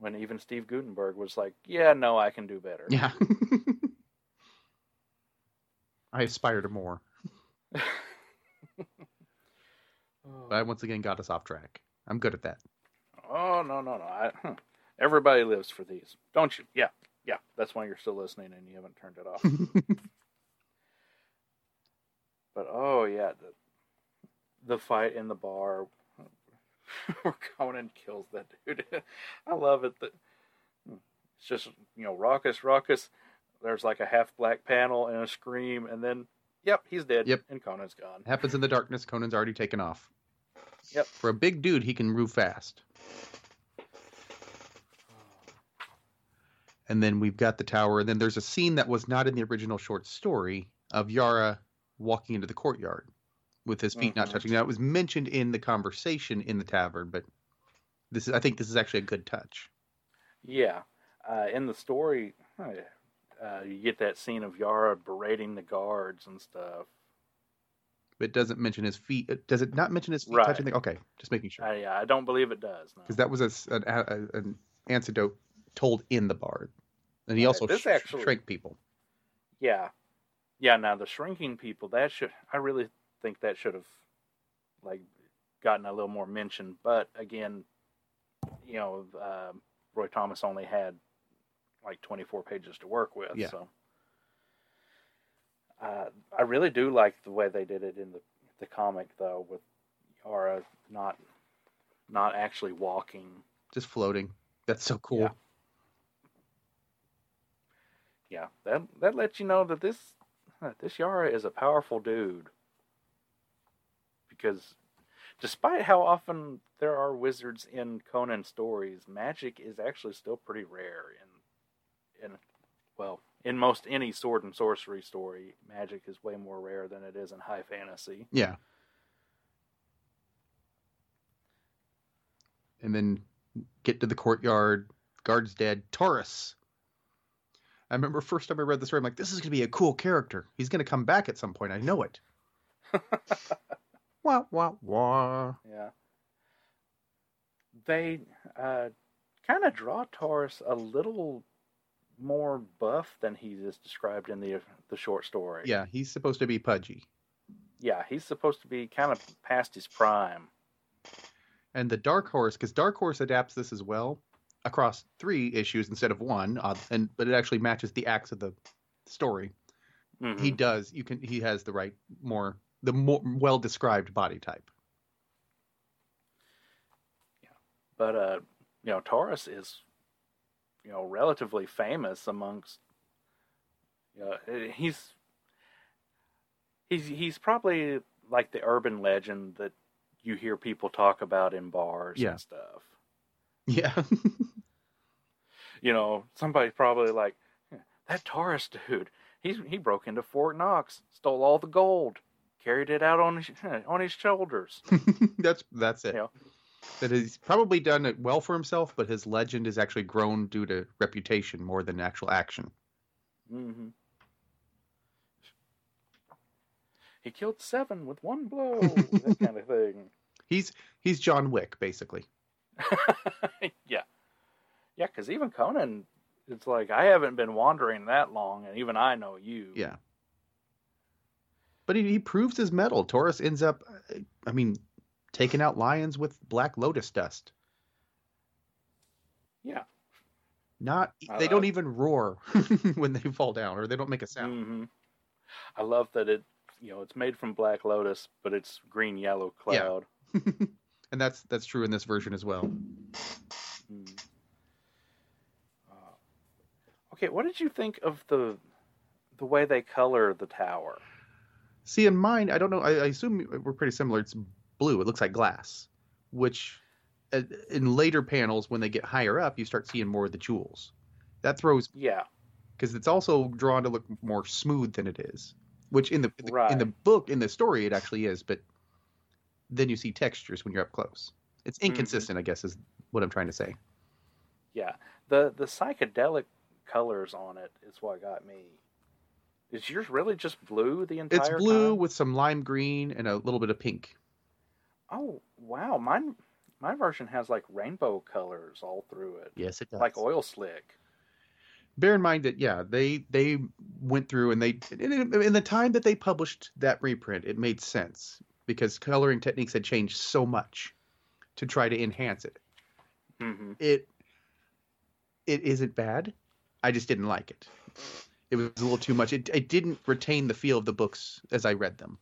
when even Steve Guttenberg was like, "Yeah, no, I can do better." Yeah. I aspire to more, but I once again got us off track. I'm good at that. Oh no no no! I, huh. Everybody lives for these, don't you? Yeah, yeah. That's why you're still listening and you haven't turned it off. but oh yeah, the, the fight in the bar where Conan kills that dude. I love it. That hmm, it's just you know raucous, raucous. There's like a half black panel and a scream, and then yep, he's dead. Yep. and Conan's gone. Happens in the darkness. Conan's already taken off. Yep. For a big dude, he can move fast. And then we've got the tower. And then there's a scene that was not in the original short story of Yara walking into the courtyard with his feet not Mhm. touching. Now it was mentioned in the conversation in the tavern, but this is I think this is actually a good touch. Yeah, uh, in the story, uh, you get that scene of Yara berating the guards and stuff. But it doesn't mention his feet. Does it not mention his feet Right. touching the Okay, just making sure. I, yeah, I don't believe it does. No. Because that was a an, a, an antidote told in the bard. And he Right, also this sh- actually- shrank people. yeah, yeah. Now the shrinking people, that should I really think that should have like gotten a little more mention. But again, you know, uh, Roy Thomas only had like 24 pages to work with. Yeah. So uh, I really do like the way they did it in the the comic, though, with Yara not not actually walking. Just floating. That's so cool. Yeah. Yeah, that that lets you know that this this Yara is a powerful dude. Because despite how often there are wizards in Conan stories, magic is actually still pretty rare in in well, in most any sword and sorcery story, magic is way more rare than it is in high fantasy. Yeah. And then get to the courtyard. Guard's dead. Taurus. I remember first time I read the story, I'm like, this is going to be a cool character. He's going to come back at some point. I know it. wah, wah, wah. Yeah. They uh, kind of draw Taurus a little more buff than he is described in the the short story. Yeah, he's supposed to be pudgy. Yeah, he's supposed to be kind of past his prime. And the Dark Horse, because Dark Horse adapts this as well across three issues instead of one, uh, and but it actually matches the acts of the story. Mhm. He does. You can. He has the right, more the more well described body type. Yeah, but uh, you know, Taurus is you know relatively famous amongst. You know, eh, he's he's he's probably like the urban legend that you hear people talk about in bars Yeah. and stuff. Yeah. you know, somebody's probably like, that Taurus dude, he he broke into Fort Knox, stole all the gold, carried it out on his on his shoulders. that's that's it. That he's probably done it well for himself, but his legend has actually grown due to reputation more than actual action. hmm He killed seven with one blow, that kind of thing. He's he's John Wick basically. yeah, yeah, because even Conan, it's like I haven't been wandering that long, and even I know you. Yeah. But he, he proves his mettle. Taurus ends up, uh, I mean, taking out lions with black lotus dust. Yeah. Not I- they don't even roar when they fall down, or they don't make a sound. hmm I love that it, you know, it's made from Black Lotus, but it's green yellow cloud. Yeah. and that's that's true in this version as well. Mm. Uh, okay, what did you think of the the way they color the tower? See, in mine, I don't know. I, I assume we're pretty similar. It's blue. It looks like glass, which uh, in later panels, when they get higher up, you start seeing more of the jewels. That throws Yeah, because it's also drawn to look more smooth than it is. Which in the, in the in the book in the story it actually is, but then you see textures when you're up close. It's inconsistent, I guess, is what I'm trying to say. yeah. The the psychedelic colors on it is what got me. Is yours really just blue the entire It's blue time? with some lime green and a little bit of pink. Oh wow, mine my version has like rainbow colors all through it, Yes, it does. like oil slick. bear in mind that yeah they they went through and they in, in the time that they published that reprint it made sense because coloring techniques had changed so much to try to enhance it hmm it it isn't bad i just didn't like it it was a little too much it, it didn't retain the feel of the books as i read them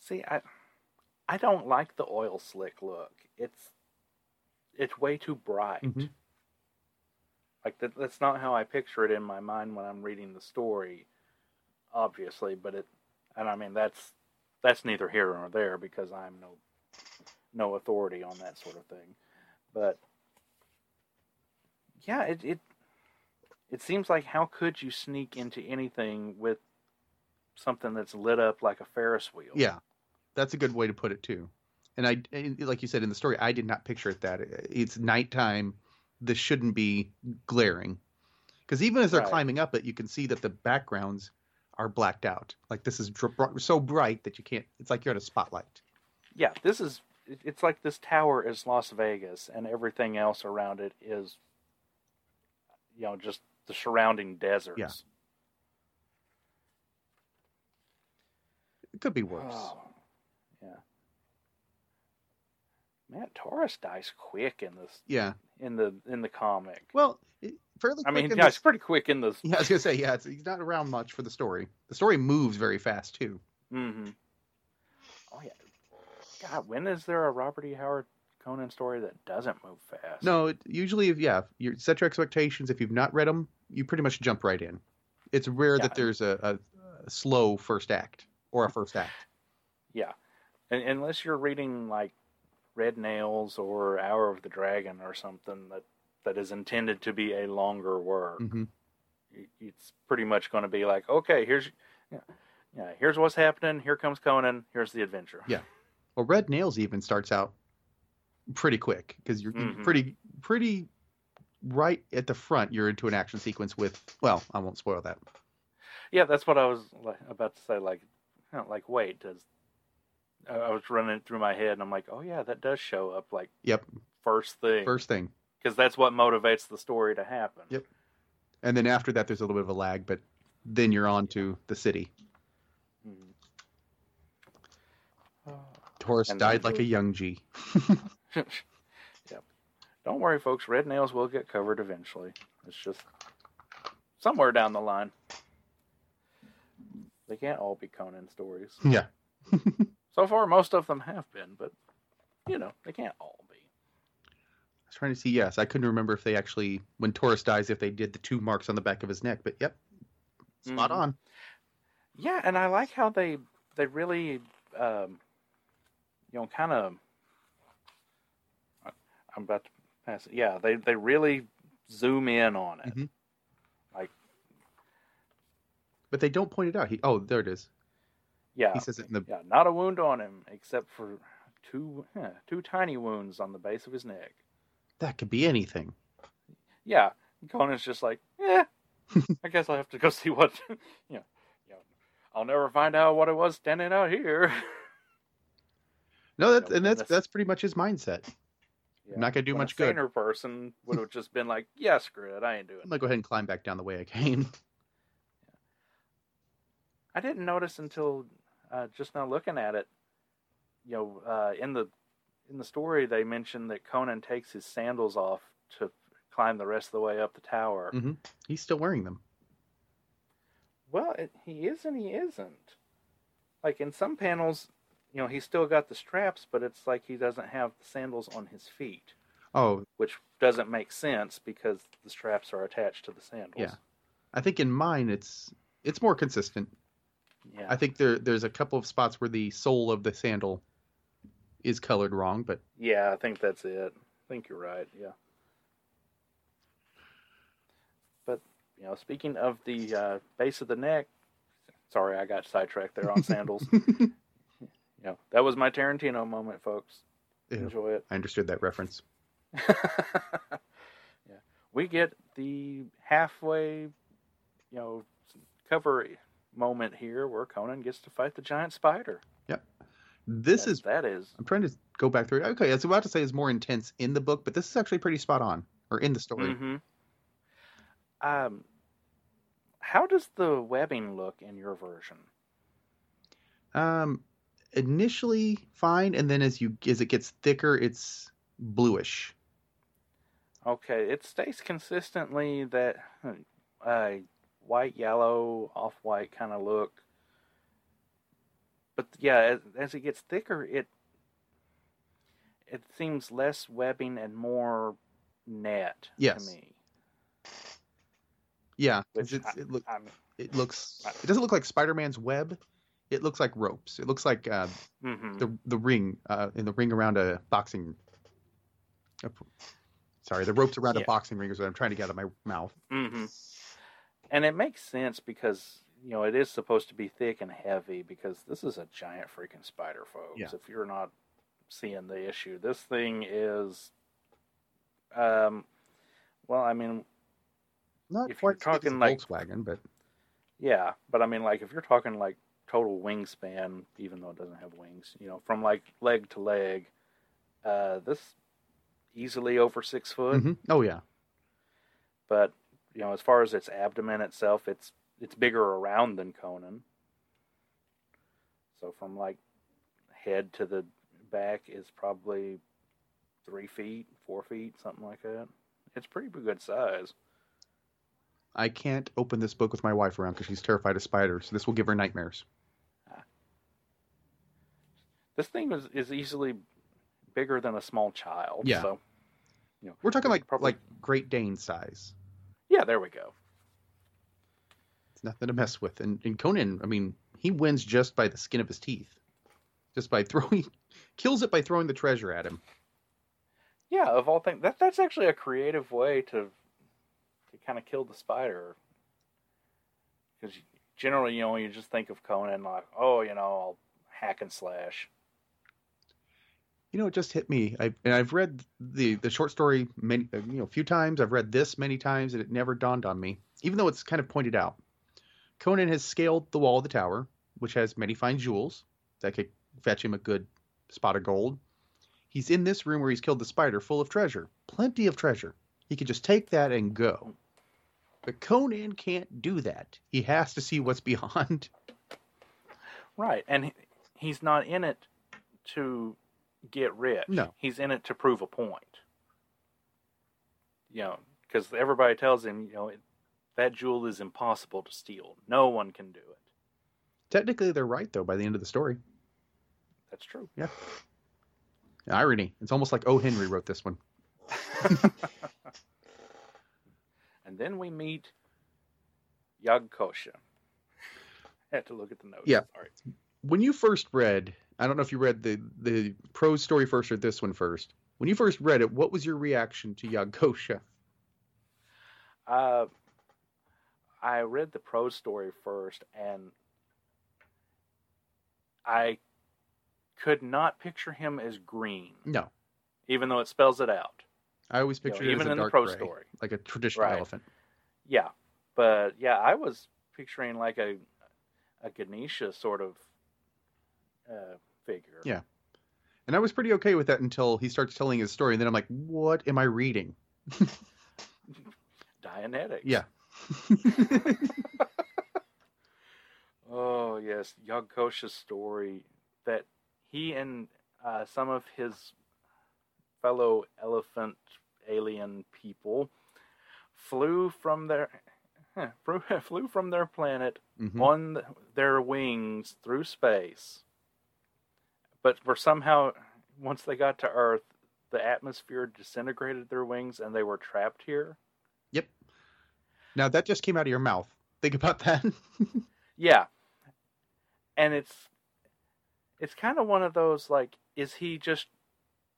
See, I I don't like the oil slick look. It's it's way too bright. Mhm. Like that, that's not how I picture it in my mind when I'm reading the story. Obviously, but it, and I mean that's that's neither here nor there because I'm no no authority on that sort of thing. But yeah, it it it seems like how could you sneak into anything with something that's lit up like a Ferris wheel? yeah that's a good way to put it too and i like you said in the story i did not picture it that it's nighttime this shouldn't be glaring because even as they're Right. climbing up it you can see that the backgrounds are blacked out like this is dr- so bright that you can't it's like you're at a spotlight yeah, this is it's like this tower is Las Vegas and everything else around it is you know just the surrounding deserts. Yeah. it could be worse Oh, yeah. Man, Taurus dies quick in this yeah in the in the comic. well fairly I mean, yeah, this- it's pretty quick in this. yeah i was gonna say yeah it's, he's not around much for the story the story moves very fast too Mm-hmm. Oh yeah. God, when is there a Robert E. Howard Conan story that doesn't move fast? No, it, usually, if yeah, you set your expectations. If you've not read them, you pretty much jump right in. It's rare Yeah. that there's a, a, slow first act or a first act. Yeah, and, unless you're reading like Red Nails or Hour of the Dragon or something that that is intended to be a longer work, hmm it- it's pretty much going to be like, okay, here's yeah, yeah, here's what's happening. Here comes Conan. Here's the adventure. Yeah. Well, Red Nails even starts out pretty quick because you're, Mhm. pretty pretty right at the front. You're into an action sequence with. Well, I won't spoil that. Yeah, that's what I was about to say. Like, like wait, does I was running it through my head, and I'm like, oh yeah, that does show up like Yep, first thing first thing, because that's what motivates the story to happen. Yep. and then after that, there's a little bit of a lag, but then you're on to the city. Mhm. Taurus And died like a young G. yep. Don't worry, folks. Red nails will get covered eventually. It's just somewhere down the line. They can't all be Conan stories. yeah. So far, most of them have been, but you know they can't all be. I was trying to see. Yes, I couldn't remember if they actually, when Taurus dies, if they did the two marks on the back of his neck. But yep, spot Mhm. on. Yeah, and I like how they they really, um, you know, kind of. I'm about to pass it. Yeah, they they really zoom in on it. Mhm. Like, But they don't point it out. He, oh, there it is. yeah, He says it in the. yeah, not a wound on him except for two two tiny wounds on the base of his neck. That could be anything. Yeah, Conan's just like, yeah, I guess I'll have to go see what, you know, you know, I'll never find out what it was standing out here. No, that's and that's- that's pretty much his mindset. Yeah. Not gonna do When much a good. saner person would have just been like, yeah, screw it, I ain't doing it. I'm gonna go ahead and climb back down the way I came. I didn't notice until uh, just now looking at it. You know, uh, in the in the story, they mentioned that Conan takes his sandals off to climb the rest of the way up the tower. hmm He's still wearing them. Well, it, he is and he isn't. Like in some panels, you know, he's still got the straps, but it's like he doesn't have the sandals on his feet, Oh, which doesn't make sense because the straps are attached to the sandals. Yeah. I think in mine it's it's more consistent. Yeah. I think there there's a couple of spots where the sole of the sandal is colored wrong, but Yeah, I think that's it. I think you're right. Yeah. But you know, speaking of the uh, base of the neck, sorry, I got sidetracked there on sandals. you know, that was my Tarantino moment, folks. Yeah. Enjoy it. I understood that reference. yeah, we get the halfway, you know, cover moment here where Conan gets to fight the giant spider. Yep. This That- is that is I'm trying to go back through. Okay, I was about to say it's more intense in the book, but this is actually pretty spot on, or in the story. hmm Um, how does the webbing look in your version? Um, initially fine, and then as you as it gets thicker, it's bluish. Okay, it stays consistently that uh, white, yellow, off white kind of look. But yeah, as, as it gets thicker, it it seems less webbing and more net Yes. to me. Yeah, Which it's, it look I mean, it looks it doesn't look like Spider-Man's web. It looks like ropes. It looks like uh, mhm. the the ring uh, in the ring around a boxing. a- Sorry, the ropes around a boxing ring is what I'm trying to get out of my mouth. hmm And it makes sense because you know it is supposed to be thick and heavy because this is a giant freaking spider, folks. Yeah. If you're not seeing the issue, this thing is, um, well, I mean, Not If you're quite as talking like- Volkswagen, but yeah, but I mean, like if you're talking like total wingspan, even though it doesn't have wings, you know, from like leg to leg, uh, this easily over six foot. Mhm. oh yeah, but you know, as far as its abdomen itself, it's it's bigger around than Conan. So from like head to the back is probably three feet, four feet, something like that. It's pretty good size. I can't open this book with my wife around because she's terrified of spiders. So this will give her nightmares. This thing is, is easily bigger than a small child. Yeah. So you know, We're talking like Probably- like Great Dane size. yeah, there we go. It's nothing to mess with. And, and Conan, I mean, he wins just by the skin of his teeth, just by throwing, kills it by throwing the treasure at him. Yeah, of all things, that that's actually a creative way to to kind of kill the spider. Because generally, you know, you just think of Conan like, oh, you know, I'll hack and slash. You know, it just hit me. I and I've read the the short story many, uh, you know, a few times. I've read this many times, and it never dawned on me, even though it's kind of pointed out. Conan has scaled the wall of the tower, which has many fine jewels that could fetch him a good spot of gold. He's in this room where he's killed the spider, full of treasure, plenty of treasure. He could just take that and go. But Conan can't do that. He has to see what's beyond. Right, and he's not in it to get rich. No. he's in it to prove a point. You know, because everybody tells him, you know, it, that jewel is impossible to steal. No one can do it. Technically, they're right though. By the end of the story, That's true. Yeah. Irony. It's almost like O. Henry wrote this one. And then we meet Yagkosha. I had to look at the notes. Yeah. Sorry. when you first read, I don't know if you read the the prose story first or this one first. When you first read it, what was your reaction to Yagkosha? Uh, I read the prose story first, and I could not picture him as green, No, even though it spells it out. I always You know, even in the prose gray, story. like a traditional Right. elephant. Yeah, but yeah, I was picturing like a a Ganesha sort of uh, figure. Yeah. And I was pretty okay with that until he starts telling his story, and then I'm like, what am I reading? Dianetics. Yeah. Oh yes, Yagkosha's story that he and uh, some of his fellow elephant alien people flew from their flew from their planet Mhm. on their wings through space. But for somehow, once they got to Earth, the atmosphere disintegrated their wings and they were trapped here. Yep. Now that just came out of your mouth. Think about that. Yeah. And it's it's kind of one of those like is he just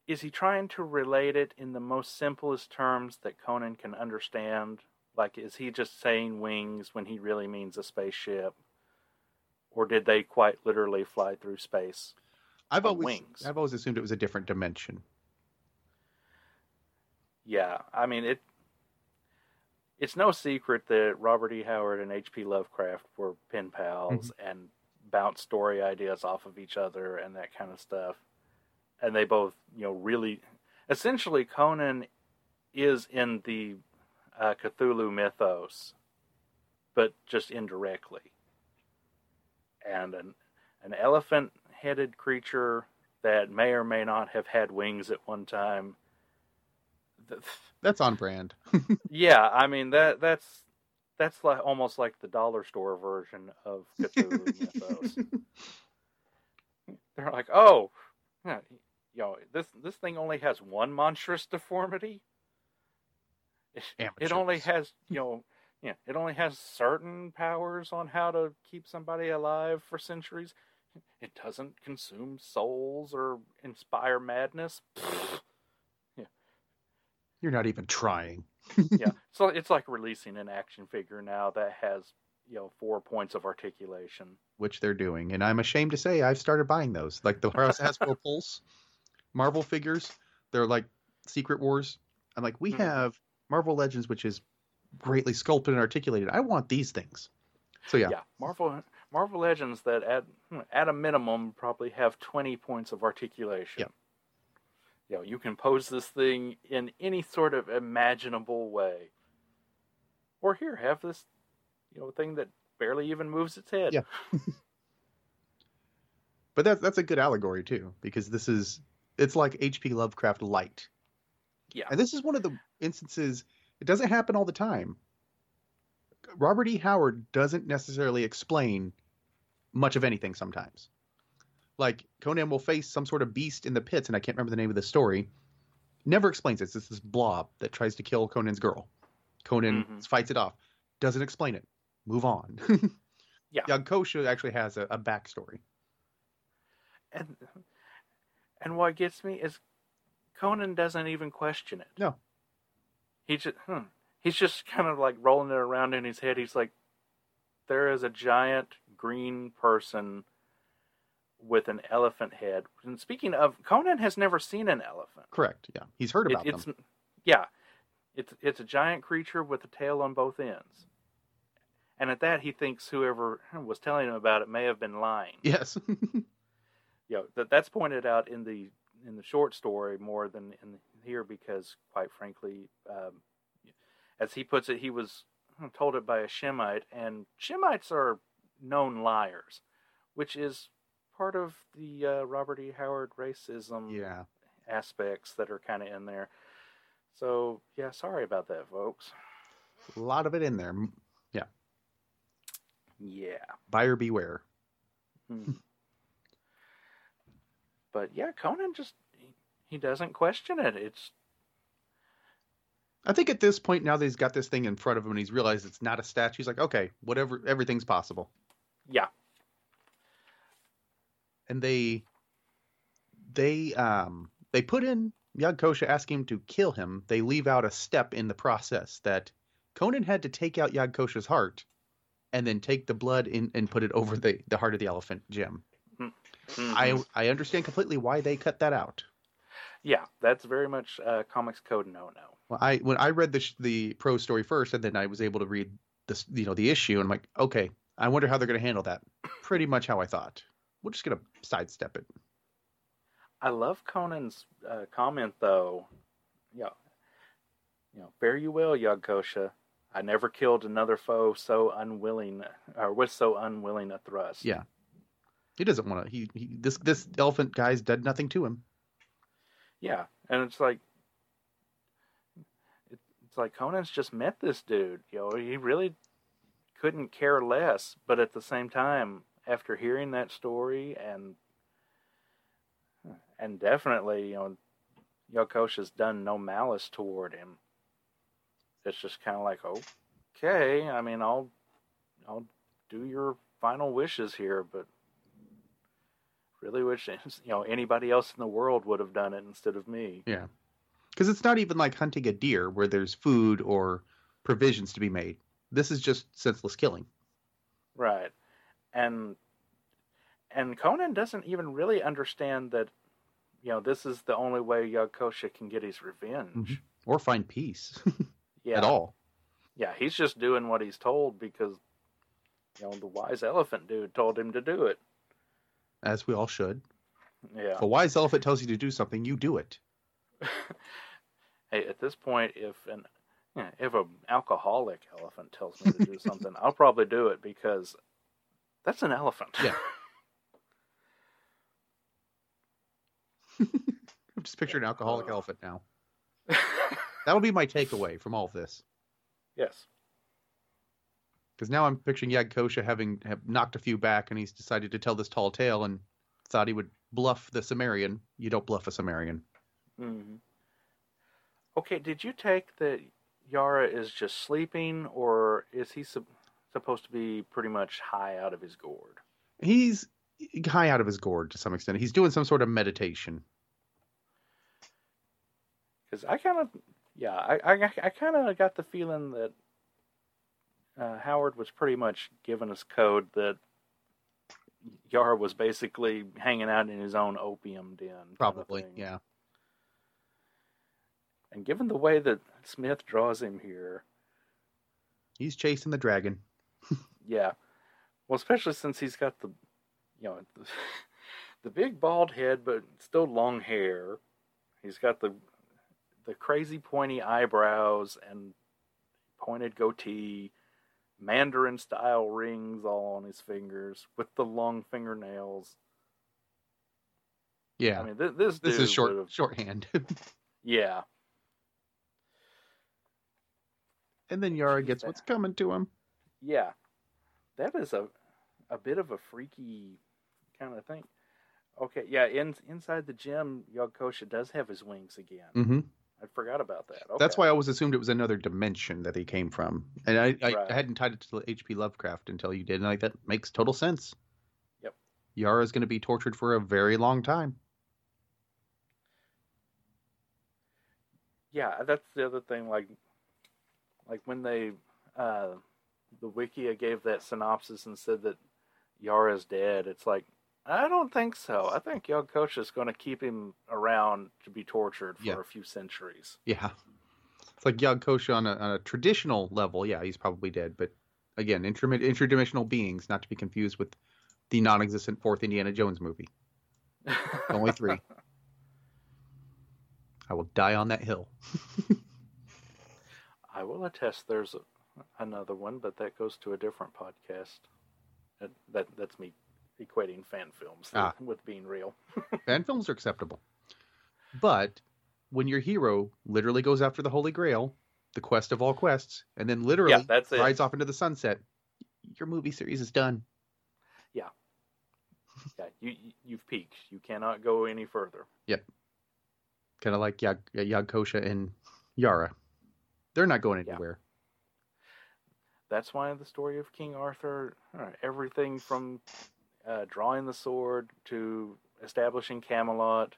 is he trying to relate it in the most simplest terms that Conan can understand? Like is he just saying wings when he really means a spaceship? Or did they quite literally fly through space? I've always wings. I've always assumed it was a different dimension. Yeah, I mean it. It's no secret that Robert E. Howard and H.P. Lovecraft were pen pals and bounced story ideas off of each other and that kind of stuff. And they both, you know, really, essentially, Conan is in the uh, Cthulhu mythos, but just indirectly. And an an elephant-headed creature that may or may not have had wings at one time. That's on brand. yeah, I mean that that's that's like almost like the dollar store version of Cthulhu mythos. They're like, oh, you know, this this thing only has one monstrous deformity. It, it only has, you know, yeah, it only has certain powers on how to keep somebody alive for centuries. It doesn't consume souls or inspire madness. yeah. You're not even trying. yeah, so it's like releasing an action figure now that has you know four points of articulation. which they're doing. And I'm ashamed to say I've started buying those. Like the Hasbro Pulse Marvel figures. They're like Secret Wars. I'm like, we Mhm. have Marvel Legends, which is greatly sculpted and articulated. I want these things. So yeah, Yeah, Marvel Marvel Legends that at hmm, at a minimum probably have twenty points of articulation. Yep. You know, you can pose this thing in any sort of imaginable way. Or here, have this, you know, thing that barely even moves its head. Yeah. but that's that's a good allegory too, because this is it's like H.P. Lovecraft light. Yeah. And this is one of the instances. It doesn't happen all the time. Robert E. Howard doesn't necessarily explain much of anything sometimes. Like Conan will face some sort of beast in the pits, and I can't remember the name of the story. Never explains it. this. It's this blob that tries to kill Conan's girl. Conan Mhm. fights it off. Doesn't explain it. Move on. Yeah. Yagkosha actually has a, a backstory. And and what gets me is Conan doesn't even question it. No. He just hmm, he's just kind of like rolling it around in his head. He's like, there is a giant green person with an elephant head. And speaking of, Conan has never seen an elephant. Correct. Yeah. He's heard It- about it's them. yeah, it's it's a giant creature with a tail on both ends. And at that, he thinks whoever was telling him about it may have been lying. Yes. you know that that's pointed out in the in the short story more than in here because quite frankly um, as he puts it he was told it by a shemite and shemites are known liars which is part of the uh, robert e howard racism yeah. aspects that are kind of in there so yeah sorry about that folks A lot of it in there. Yeah. yeah Buyer beware. Hmm. but yeah conan just he doesn't question it it's I think at this point, now that he's got this thing in front of him and he's realized it's not a statue, he's like, okay, whatever, everything's possible. yeah And they, they, um, they put in Yagkosha asking him to kill him. They leave out a step in the process that Conan had to take out Yagkosha's heart and then take the blood in and put it over the, the heart of the elephant gem. Mhm. I, I understand completely why they cut that out. Yeah, that's very much uh, comics code no no. Well, I when I read the sh- the pro story first, and then I was able to read this, you know, the issue, and I'm like, okay, I wonder how they're going to handle that. Pretty much how I thought. We're just going to sidestep it. I love Conan's uh, comment though. Yeah, you know, fare you well, Yagkosha. I never killed another foe so unwilling, or with so unwilling a thrust. Yeah. He doesn't want to. He, he this this elephant guy's done nothing to him. Yeah, and it's like it's like Conan's just met this dude. You know, he really couldn't care less. But at the same time, after hearing that story and and definitely, you know, Yakosha's done no malice toward him. It's just kind of like, okay, I mean, I'll I'll do your final wishes here, but really wish you know anybody else in the world would have done it instead of me. Yeah, because it's not even like hunting a deer where there's food or provisions to be made. This is just senseless killing. Right, and and Conan doesn't even really understand that. You know, this is the only way Yakosha can get his revenge. Mm-hmm. Or find peace. yeah. At all. Yeah, he's just doing what he's told because, you know, the wise elephant dude told him to do it as we all should. Yeah. If a wise elephant tells you to do something, you do it. hey, at this point, if an if an alcoholic elephant tells me to do something, I'll probably do it because that's an elephant. Yeah. I'm just picturing an alcoholic uh, elephant now. That'll be my takeaway from all of this. Yes. Because now I'm picturing Yag having have knocked a few back, and he's decided to tell this tall tale, and thought he would bluff the Cimmerian. You don't bluff a Cimmerian. Mm-hmm. Okay, did you take that Yara is just sleeping, or is he su- supposed to be pretty much high out of his gourd? He's high out of his gourd to some extent. He's doing some sort of meditation. Because I kind of, yeah, I, I, I kind of got the feeling that uh, Howard was pretty much giving us code that Yara was basically hanging out in his own opium den. Probably, yeah. And given the way that Smith draws him here, he's chasing the dragon. yeah, well, especially since he's got the, you know, the, the big bald head, but still long hair. He's got the the crazy pointy eyebrows and pointed goatee Mandarin style rings all on his fingers with the long fingernails. Yeah, I mean th- this this is short shorthand. yeah, and then Yara gets what's coming to him. Yeah, that is a a bit of a freaky kind of thing. Okay, yeah, in, inside the gym, Yakosha does have his wings again. Mm-hmm. I forgot about that. Okay. That's why I always assumed it was another dimension that he came from, and I, I, right. I hadn't tied it to H.P. Lovecraft until you did, and like that makes total sense. Yep. Yara is going to be tortured for a very long time. Yeah, that's the other thing. Like, like when they, uh, the Wikia gave that synopsis and said that Yara's dead. It's like I don't think so. I think Yakosha is going to keep him around to be tortured for yeah. a few centuries. Yeah. It's like Yakosha on a, on a traditional level. Yeah, he's probably dead. But again, interdimensional beings, not to be confused with the non existent fourth Indiana Jones movie. Only three. I will die on that hill. I will attest there's a, another one, but that goes to a different podcast. That, that that's me equating fan films ah. with being real. fan films are acceptable. But when your hero literally goes after the Holy Grail, the quest of all quests, and then literally yeah, that's rides it. off into the sunset, your movie series is done. Yeah. Yeah, you you've peaked. You cannot go any further. Yep. Kind of like Yag, Yagkosha and Yara. They're not going anywhere. Yeah. That's why the story of King Arthur, everything from uh, drawing the sword to establishing Camelot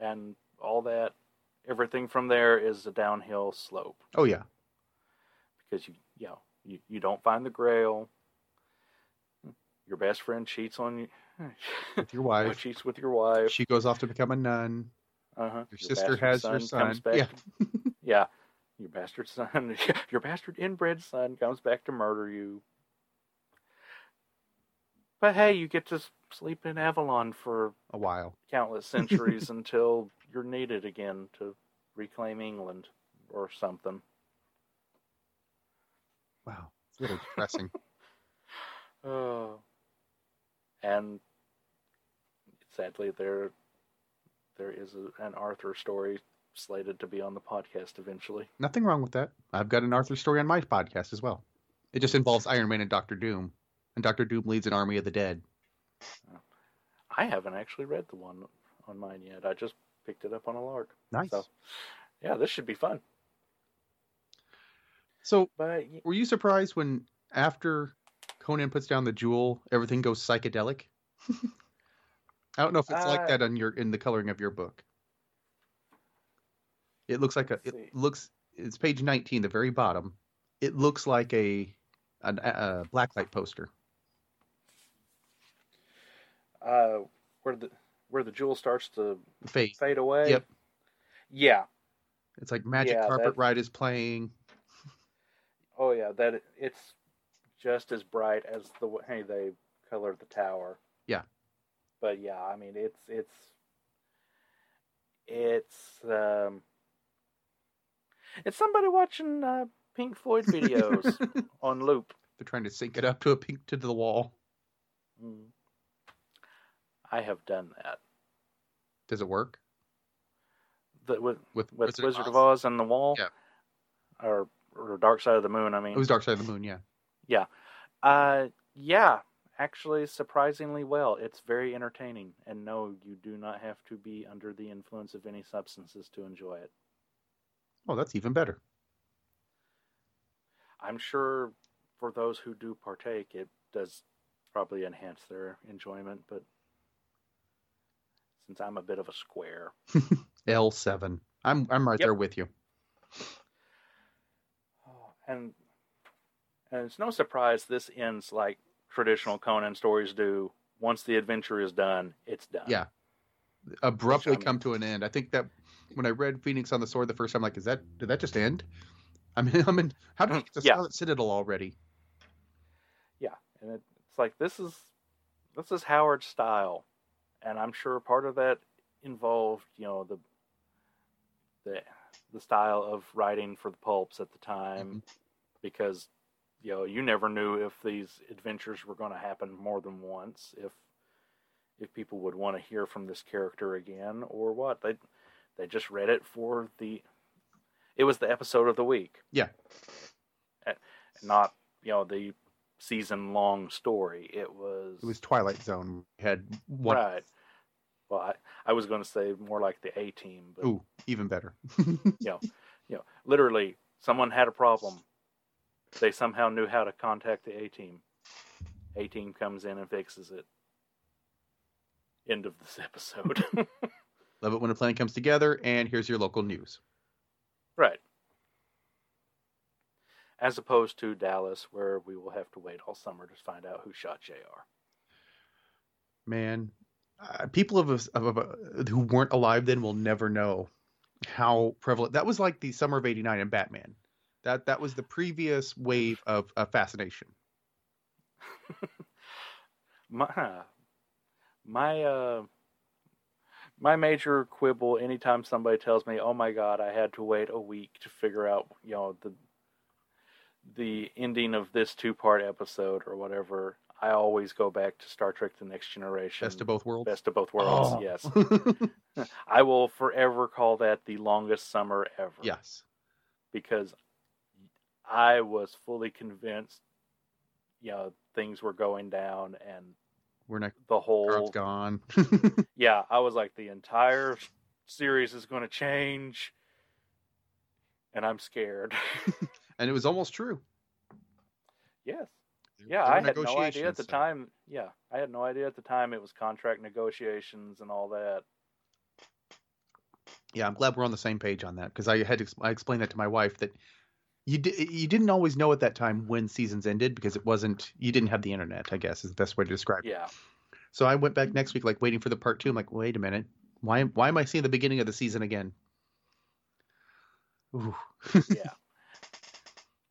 and all that. Everything from there is a downhill slope. Oh yeah, because you you know you, you don't find the Grail. Your best friend cheats on you. With your wife. cheats with your wife. She goes off to become a nun. Uh-huh. Your, your sister has son your son. yeah. yeah. Your bastard son, your bastard inbred son comes back to murder you. But hey, you get to sleep in Avalon for a while, countless centuries until you're needed again to reclaim England or something. Wow, it's a little depressing. Oh. And sadly, there there is a, an Arthur story slated to be on the podcast eventually. Nothing wrong with that. I've got an Arthur story on my podcast as well. It just involves Iron Man and Doctor Doom, and Doctor Doom leads an army of the dead. I haven't actually read the one on mine yet. I just picked it up on a lark. Nice. So, yeah, this should be fun. So, But were you surprised when after Conan puts down the jewel, everything goes psychedelic? I don't know if it's like Uh, that on your in the coloring of your book. It looks like a. It looks. It's page nineteen, the very bottom. It looks like a an, a, blacklight poster. uh, where the where the jewel starts to Fade. fade away. Yep. Yeah. It's like Magic Yeah, Carpet that- Ride is playing. Oh yeah. That it's just as bright as the way they colored the tower. Yeah. But yeah, I mean it's it's it's um it's somebody watching uh, Pink Floyd videos on loop. They're trying to sync it up to a pink to the wall. Mm. I have done that. Does it work The, with with with Wizard, of Oz and the Wall. Yeah. Or or Dark Side of the Moon. I mean. It was Dark Side of the Moon. Yeah. Uh, yeah, actually, surprisingly well. It's very entertaining, and no, you do not have to be under the influence of any substances to enjoy it. Oh, that's even better. I'm sure for those who do partake, it does probably enhance their enjoyment, but since I'm a bit of a square, L seven. I'm I'm right Yep. there with you. Oh, and and it's no surprise this ends like traditional Conan stories do. Once the adventure is done, it's done. Yeah. Abruptly mean- um, come to an end. I think that when I read Phoenix on the Sword the first time, like, is that did that just end? I mean, I mean, how did mm, we get to Yeah. Scarlet Citadel already? yeah and it, it's like this is this is howard's style and i'm sure part of that involved you know the the the style of writing for the pulps at the time mm-hmm. because you know you never knew if these adventures were going to happen more than once if if people would want to hear from this character again or what they they just read it for the it was the episode of the week. Yeah. Not you know the season long story. It was It was Twilight Zone. We had one. right. Well i, I was going to say more like the a team but Ooh, even better. you know literally someone had a problem. They somehow knew how to contact the a team. A team comes in and fixes it. End of this episode Love it when a plan comes together. And here's your local news. right as opposed to dallas where we will have to wait all summer to find out who shot jr Man, uh, people of, of, of who weren't alive then will never know how prevalent that was. Like the summer of '89 in Batman. That that was the previous wave of, of fascination. my my uh my major quibble anytime somebody tells me oh my god i had to wait a week to figure out you know the the ending of this two part episode or whatever i always go back to star trek the next generation Best of both worlds. best of both worlds Oh. yes i will forever call that the longest summer ever yes. because i was fully convinced you know things were going down and We're not. the whole Carl's gone. yeah, I was like, the entire series is going to change, and I'm scared. and it was almost true. yes. Yeah, I had no idea at the so- time. Yeah, I had no idea at the time it was contract negotiations and all that. Yeah, I'm glad we're on the same page on that because I had to, I explained that to my wife that you di- you didn't always know at that time when seasons ended because it wasn't you didn't have the internet. I guess is the best way to describe it. Yeah. So I went back next week, like waiting for the part two. I'm like, wait a minute, why why am I seeing the beginning of the season again? Ooh. Yeah.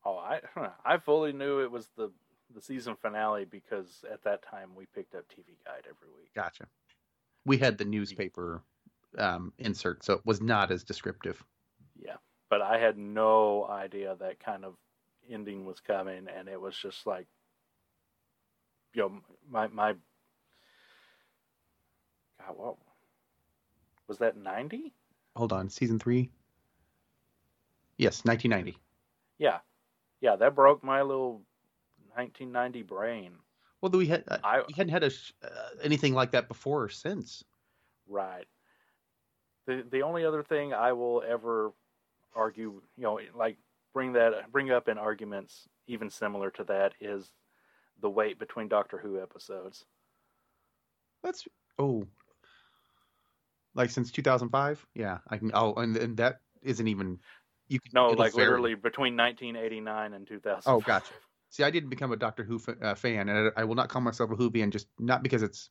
oh, I I fully knew it was the the season finale because at that time we picked up TV Guide every week. Gotcha. We had the newspaper um, insert, so it was not as descriptive. Yeah, but I had no idea that kind of ending was coming, and it was just like, you know, my my. God, what was that? Ninety? Hold on, season three. Yes, 1990. Yeah, yeah, that broke my little 1990 brain. Well, we had uh, I- we hadn't had a uh, anything like that before or since. Right. The the only other thing I will ever argue, you know, like bring that bring up in arguments even similar to that is the wait between Doctor Who episodes. That's oh, like since 2005. Yeah, I can. Oh, and and that isn't even. You can No, like vary. literally between 1989 and 2000. Oh, gotcha. See, I didn't become a Doctor Who fa- uh, fan, and I, I will not call myself a Whovian just not because it's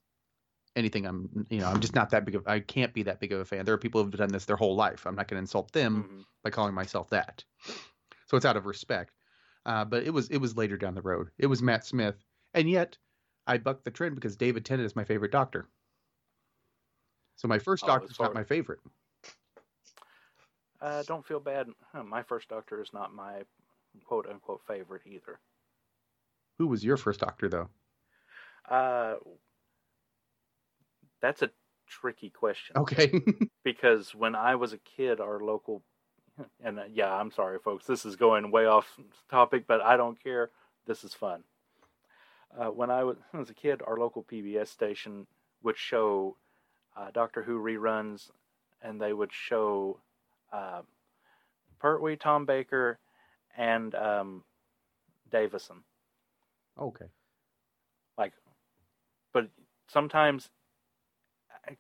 anything. I'm, you know, I'm just not that big of. I can't be that big of a fan. There are people who've done this their whole life. I'm not going to insult them Mhm. by calling myself that. So it's out of respect. Uh, but it was it was later down the road. It was Matt Smith, and yet I bucked the trend because David Tennant is my favorite Doctor. So my first Oh, Doctor's as not my favorite. Uh, don't feel bad. Huh, my first Doctor is not my quote unquote favorite either. Who was your first Doctor though? Uh, that's a tricky question. Okay. because when I was a kid, our local, and uh, yeah, I'm sorry, folks, this is going way off topic, but I don't care. This is fun. Uh, when I was, was a kid, our local PBS station would show uh, Doctor Who reruns, and they would show uh, Pertwee, Tom Baker, and um, Davison. okay. Like, but sometimes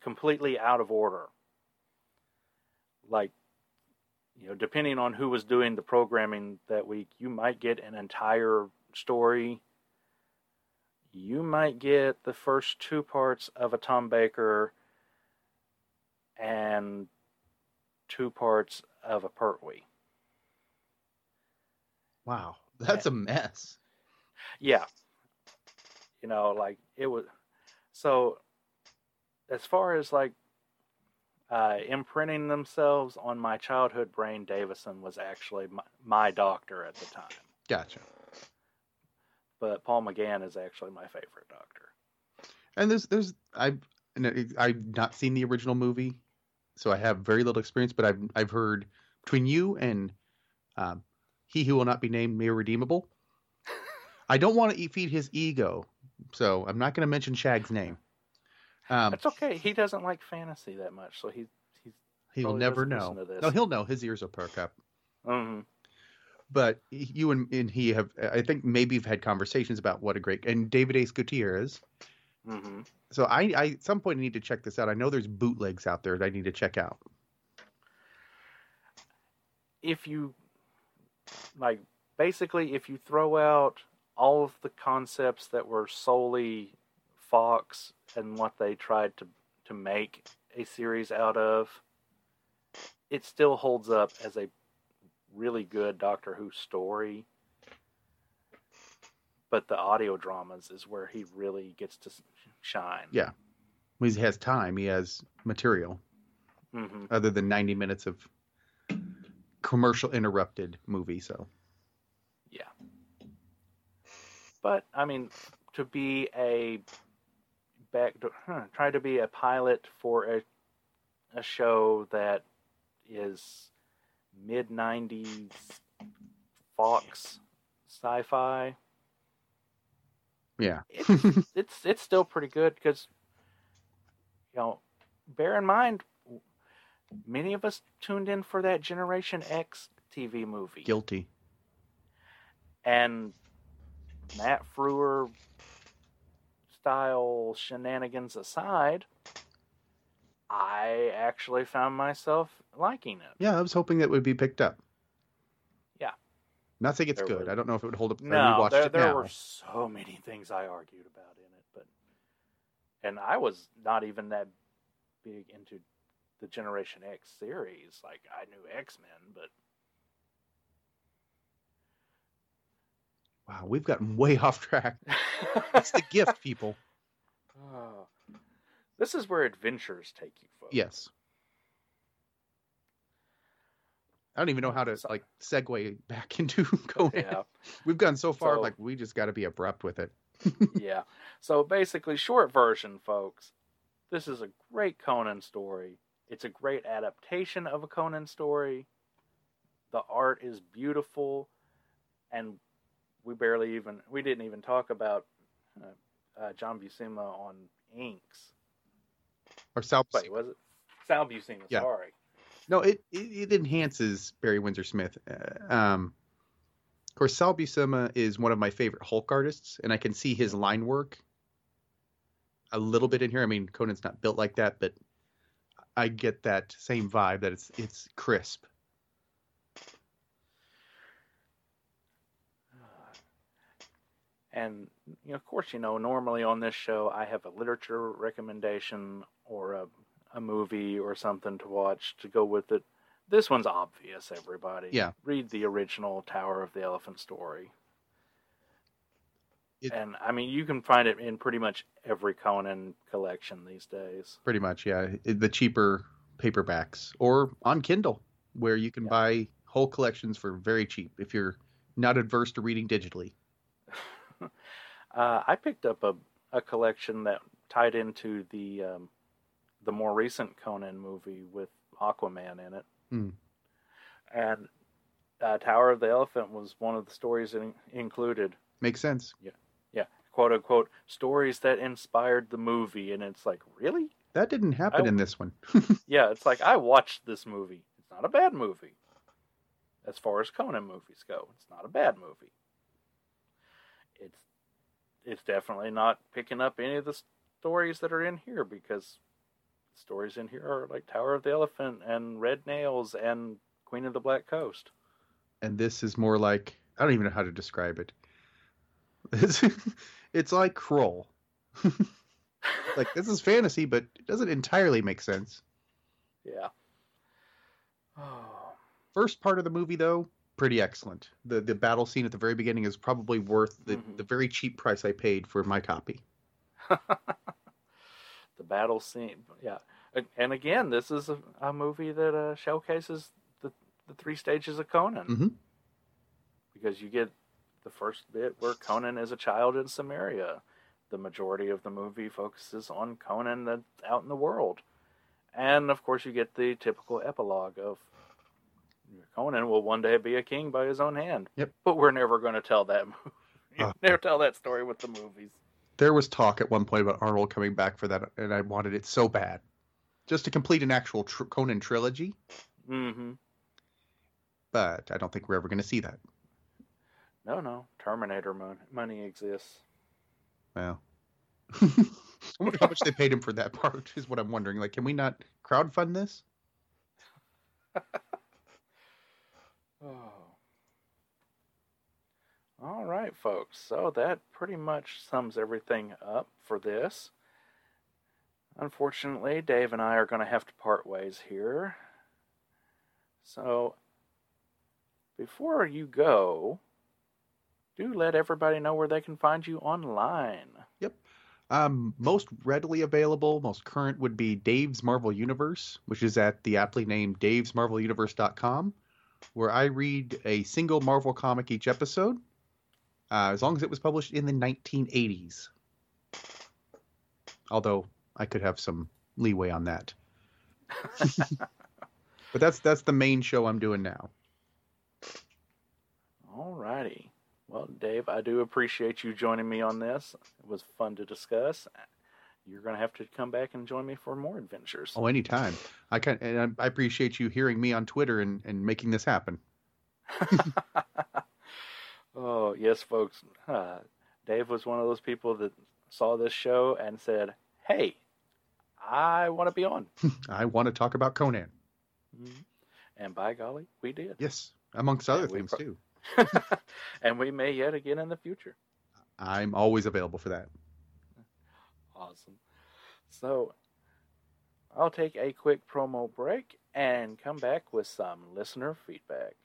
completely out of order. Like, you know, depending on who was doing the programming that week, you might get an entire story. You might get the first two parts of a Tom Baker and two parts of a Pertwee. Wow, that's a mess. Yeah. You know, like it was so as far as like uh, imprinting themselves on my childhood brain, Davison was actually my, my doctor at the time. Gotcha. But Paul McGann is actually my favorite doctor. And there's there's I've I've not seen the original movie, so I have very little experience. But I've I've heard between you and um, he who will not be named may redeemable. I don't want to feed his ego, so I'm not going to mention Shag's name. Um, That's okay. He doesn't like fantasy that much, so he he's he'll never know. listen to this. No, he'll know. His ears will perk up. mhm. But you and, and he have, I think, maybe you've had conversations about what a great and David Ace Gutierrez. Mhm. So I, I at some point I need to check this out. I know there's bootlegs out there that I need to check out. if you like basically if you throw out all of the concepts that were solely Fox and what they tried to to make a series out of, it still holds up as a really good Doctor Who story. But the audio dramas is where he really gets to shine. Yeah. He has time, he has material hmm other than 90 minutes of commercial interrupted movie. So Yeah. But I mean, to be a back, huh, try to be a pilot for a a show that is mid '90s Fox sci-fi. yeah, It's it's it's still pretty good because you know, bear in mind, many of us tuned in for that Generation X TV movie. guilty. and Matt Frewer style shenanigans aside, I actually found myself liking it. Yeah, I was hoping that would be picked up. Yeah. Not saying it's There good. were- I don't know if it would hold up No, there, there were so many things I argued about in it, but and I was not even that big into the Generation X series. Like I knew X Men, but Wow, we've gotten way off track. It's the gift, people. Oh. This is where adventures take you, folks. Yes. I don't even know how to So- like segue back into Conan. Yeah. We've gone so far, So- like we just got to be abrupt with it. yeah. So basically, short version, folks. This is a great Conan story. It's a great adaptation of a Conan story. The art is beautiful, and we barely even we didn't even talk about uh, uh, John Buscema on inks. Or Sal. Wait, was it Sal Buscema? Yeah. Sorry. No, it, it it enhances Barry Windsor Smith. Uh, um, of course, Sal Buscema is one of my favorite Hulk artists, and I can see his line work a little bit in here. I mean, Conan's not built like that, but I get that same vibe that it's it's crisp. And you know, of course, you know, normally on this show I have a literature recommendation or a, a movie or something to watch to go with it. This one's obvious, everybody. Yeah. Read the original Tower of the Elephant story. It- and I mean, you can find it in pretty much every Conan collection these days. Pretty much, yeah. The cheaper paperbacks or on Kindle, where you can Yeah. buy whole collections for very cheap if you're not adverse to reading digitally. Uh, I picked up a, a collection that tied into the um, the more recent Conan movie with Aquaman in it, Hmm. and uh, Tower of the Elephant was one of the stories in, included. Makes sense. Yeah, yeah, quote unquote stories that inspired the movie, and it's like really, That didn't happen I- in this one. yeah, it's like I watched this movie. It's not a bad movie. As far as Conan movies go, it's not a bad movie. It's it's definitely not picking up any of the stories that are in here because the stories in here are like Tower of the Elephant and Red Nails and Queen of the Black Coast. and this is more like I don't even know how to describe it. It's, it's like Krull. like this is fantasy, but it doesn't entirely make sense. yeah. Oh, First part of the movie, though, pretty excellent. The the battle scene at the very beginning is probably worth the, Mhm. the very cheap price I paid for my copy. the battle scene, yeah. And- again, this is a, a movie that uh, showcases the the three stages of Conan. Mhm. Because you get the first bit where Conan is a child in Cimmeria. The majority of the movie focuses on Conan that's out in the world. And of course, you get the typical epilogue of Conan will one day be a king by his own hand. Yep. But we're never going to tell that movie. Ah. never tell that story with the movies. There was talk at one point about Arnold coming back for that, and I wanted it so bad, just to complete an actual tr- Conan trilogy. hmm But I don't think we're ever going to see that. No, no. Terminator mon- money exists. Well, I wonder how much they paid him for that part. Is what I'm wondering. Like, can we not crowdfund this? Oh. All right, folks. So that pretty much sums everything up for this. Unfortunately, Dave and I are going to have to part ways here. So, before you go, do let everybody know where they can find you online. Yep. Um, most readily available, most current would be Dave's Marvel Universe, which is at the aptly named davesmarveluniverse.com, where I read a single Marvel comic each episode, uh, as long as it was published in the 1980s. Although I could have some leeway on that. but that's that's the main show I'm doing now. All righty. Well, Dave, I do appreciate you joining me on this. It was fun to discuss. You're going to have to come back and join me for more adventures. Oh, anytime. I can, and I appreciate you hearing me on Twitter and, and making this happen. oh, yes, folks. Uh, Dave was one of those people that saw this show and said, Hey, I want to be on. I want to talk about Conan. And by golly, we did. Yes, amongst other we things pro- too. and we may yet again in the future. I'm always available for that. Awesome. So I'll take a quick promo break and come back with some listener feedback.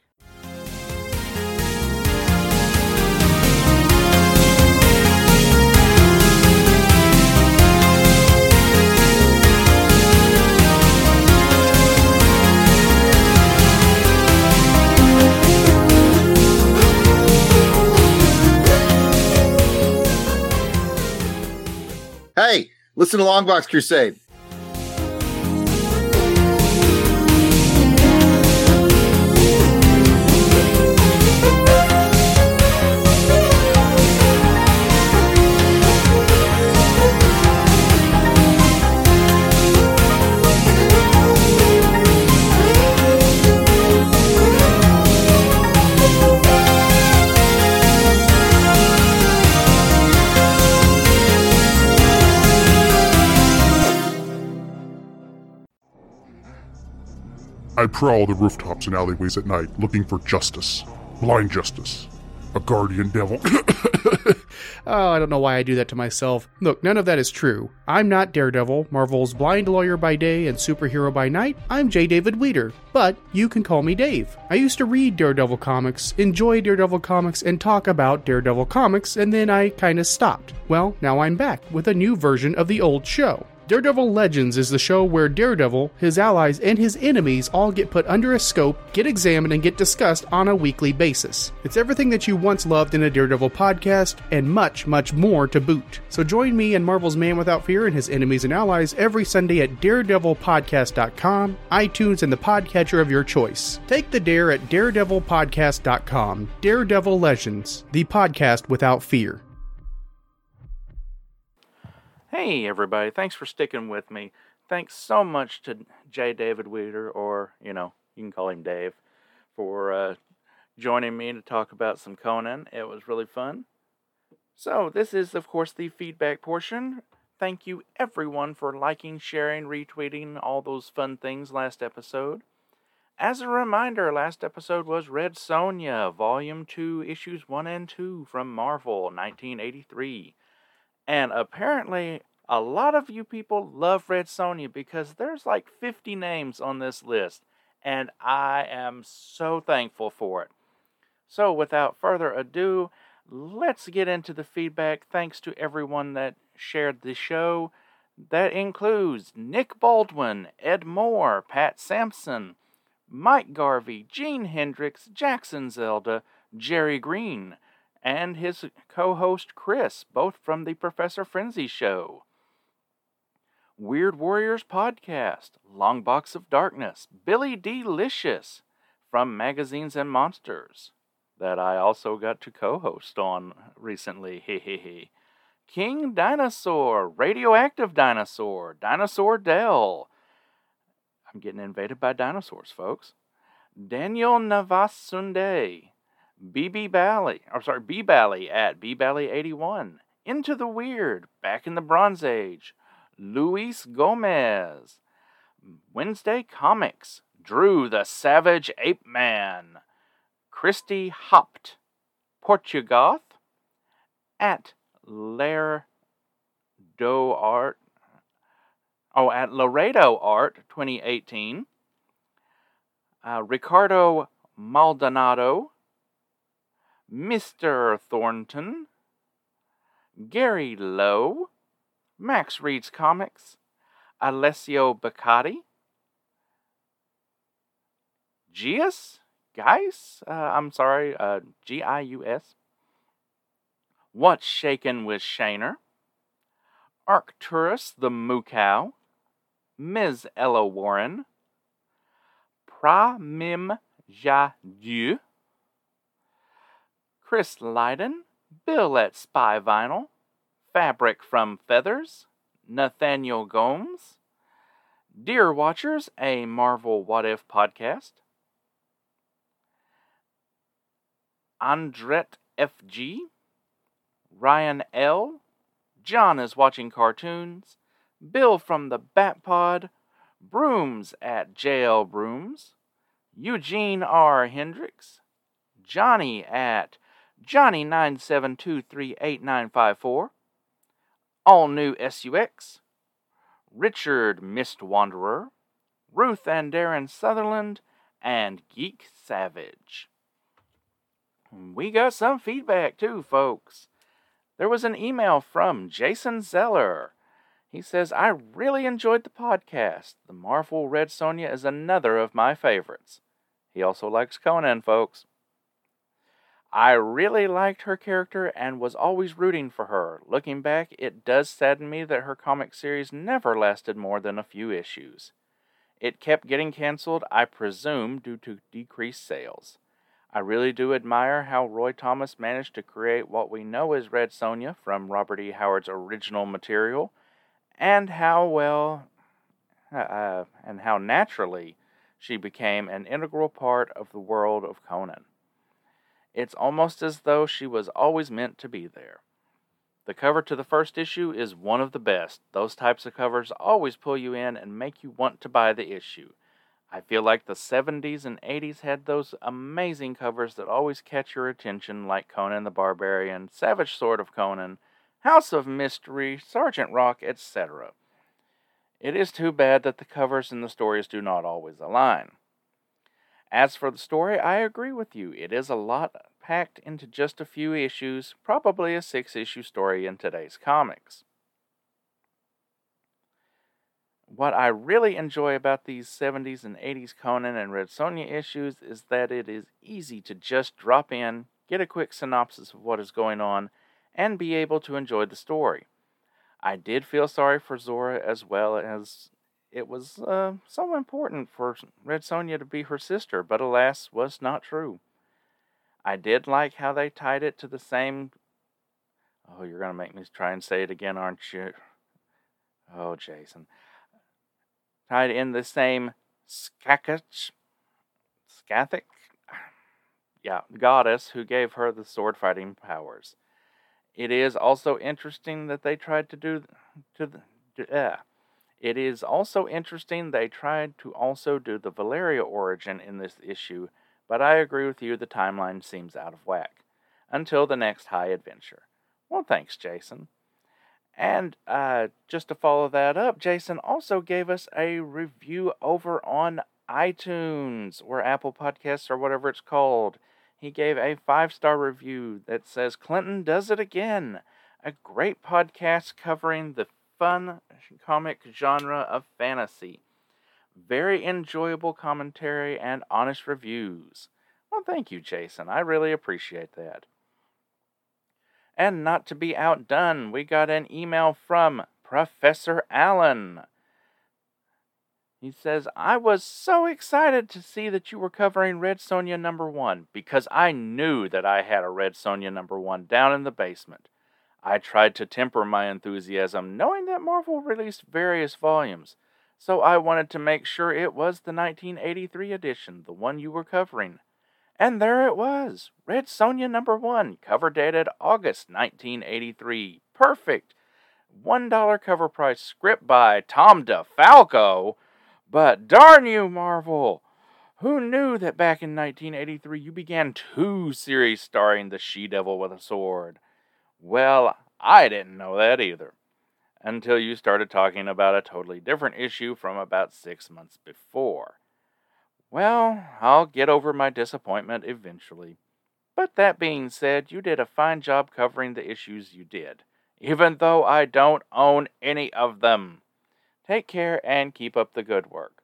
Hey, listen to Longbox Crusade. I prowl the rooftops and alleyways at night looking for justice. Blind justice. A guardian devil. Oh, I don't know why I do that to myself. Look, none of that is true. I'm not Daredevil, Marvel's blind lawyer by day and superhero by night. I'm J. David Weeder, but you can call me Dave. I used to read Daredevil comics, enjoy Daredevil comics, and talk about Daredevil comics, and then I kinda stopped. Well, now I'm back with a new version of the old show. Daredevil Legends is the show where Daredevil, his allies, and his enemies all get put under a scope, get examined, and get discussed on a weekly basis. It's everything that you once loved in a Daredevil podcast, and much, much more to boot. So join me and Marvel's Man Without Fear and his enemies and allies every Sunday at daredevilpodcast.com, iTunes, and the podcatcher of your choice. Take the dare at daredevilpodcast.com. Daredevil Legends, the podcast without fear. Hey, everybody. Thanks for sticking with me. Thanks so much to J. David Weeder, or, you know, you can call him Dave, for uh, joining me to talk about some Conan. It was really fun. So, this is, of course, the feedback portion. Thank you, everyone, for liking, sharing, retweeting, all those fun things last episode. As a reminder, last episode was Red Sonja, Volume 2, Issues 1 and 2 from Marvel, 1983. And apparently, a lot of you people love Red Sonja because there's like 50 names on this list, and I am so thankful for it. So, without further ado, let's get into the feedback. Thanks to everyone that shared the show. That includes Nick Baldwin, Ed Moore, Pat Sampson, Mike Garvey, Gene Hendricks, Jackson Zelda, Jerry Green, and his co host Chris, both from the Professor Frenzy Show. Weird Warriors Podcast, Long Box of Darkness, Billy Delicious from Magazines and Monsters, that I also got to co host on recently. Hehehe. King Dinosaur, Radioactive Dinosaur, Dinosaur Dell. I'm getting invaded by dinosaurs, folks. Daniel Navasunde, BB Bally, I'm sorry, B Bally at B Bally 81. Into the Weird, back in the Bronze Age. Luis Gomez. Wednesday Comics, Drew the Savage Ape Man. Christy Hopt. Portugoth. At Lair Do Art. Oh, at Laredo Art 2018. Uh, Ricardo Maldonado. Mr. Thornton, Gary Lowe, Max Reads Comics, Alessio Bacati, Gius, Guys, uh, I'm sorry, uh, G I U S. What's Shaken with Shaner, Arcturus the Moo Cow, Ms. Ella Warren, Pra Mim Ja Dieu, Chris Lydon, Bill at Spy Vinyl, Fabric from Feathers, Nathaniel Gomes, Dear Watchers, a Marvel What If podcast, Andret FG, Ryan L, John is watching cartoons, Bill from the Bat Pod, Brooms at JL Brooms, Eugene R. Hendricks, Johnny at Johnny972388954, All New SUX, Richard Mist Wanderer, Ruth and Darren Sutherland, and Geek Savage. We got some feedback too, folks. There was an email from Jason Zeller. He says, I really enjoyed the podcast. The Marvel Red Sonja is another of my favorites. He also likes Conan, folks. I really liked her character and was always rooting for her. Looking back, it does sadden me that her comic series never lasted more than a few issues. It kept getting canceled, I presume, due to decreased sales. I really do admire how Roy Thomas managed to create what we know as Red Sonja from Robert E. Howard's original material, and how well, uh, and how naturally she became an integral part of the world of Conan. It's almost as though she was always meant to be there. The cover to the first issue is one of the best. Those types of covers always pull you in and make you want to buy the issue. I feel like the 70s and 80s had those amazing covers that always catch your attention, like Conan the Barbarian, Savage Sword of Conan, House of Mystery, Sergeant Rock, etc. It is too bad that the covers and the stories do not always align. As for the story, I agree with you. It is a lot packed into just a few issues, probably a six issue story in today's comics. What I really enjoy about these 70s and 80s Conan and Red Sonja issues is that it is easy to just drop in, get a quick synopsis of what is going on, and be able to enjoy the story. I did feel sorry for Zora as well as it was uh, so important for Red Sonja to be her sister, but alas, was not true. I did like how they tied it to the same. Oh, you're going to make me try and say it again, aren't you? Oh, Jason. Tied in the same Skakach. Skathic? Yeah, goddess who gave her the sword fighting powers. It is also interesting that they tried to do to the. Uh, it is also interesting they tried to also do the Valeria origin in this issue, but I agree with you the timeline seems out of whack. Until the next high adventure. Well, thanks, Jason. And uh, just to follow that up, Jason also gave us a review over on iTunes or Apple Podcasts or whatever it's called. He gave a five star review that says Clinton does it again. A great podcast covering the fun comic genre of fantasy. Very enjoyable commentary and honest reviews. Well, thank you, Jason. I really appreciate that. And not to be outdone, we got an email from Professor Allen. He says, I was so excited to see that you were covering Red Sonja number one because I knew that I had a Red Sonja number one down in the basement. I tried to temper my enthusiasm, knowing that Marvel released various volumes, so I wanted to make sure it was the 1983 edition, the one you were covering. And there it was Red Sonja number one, cover dated August 1983. Perfect! $1 cover price, script by Tom DeFalco. But darn you, Marvel! Who knew that back in 1983 you began two series starring the She Devil with a Sword? Well, I didn't know that either. Until you started talking about a totally different issue from about six months before. Well, I'll get over my disappointment eventually. But that being said, you did a fine job covering the issues you did, even though I don't own any of them. Take care and keep up the good work.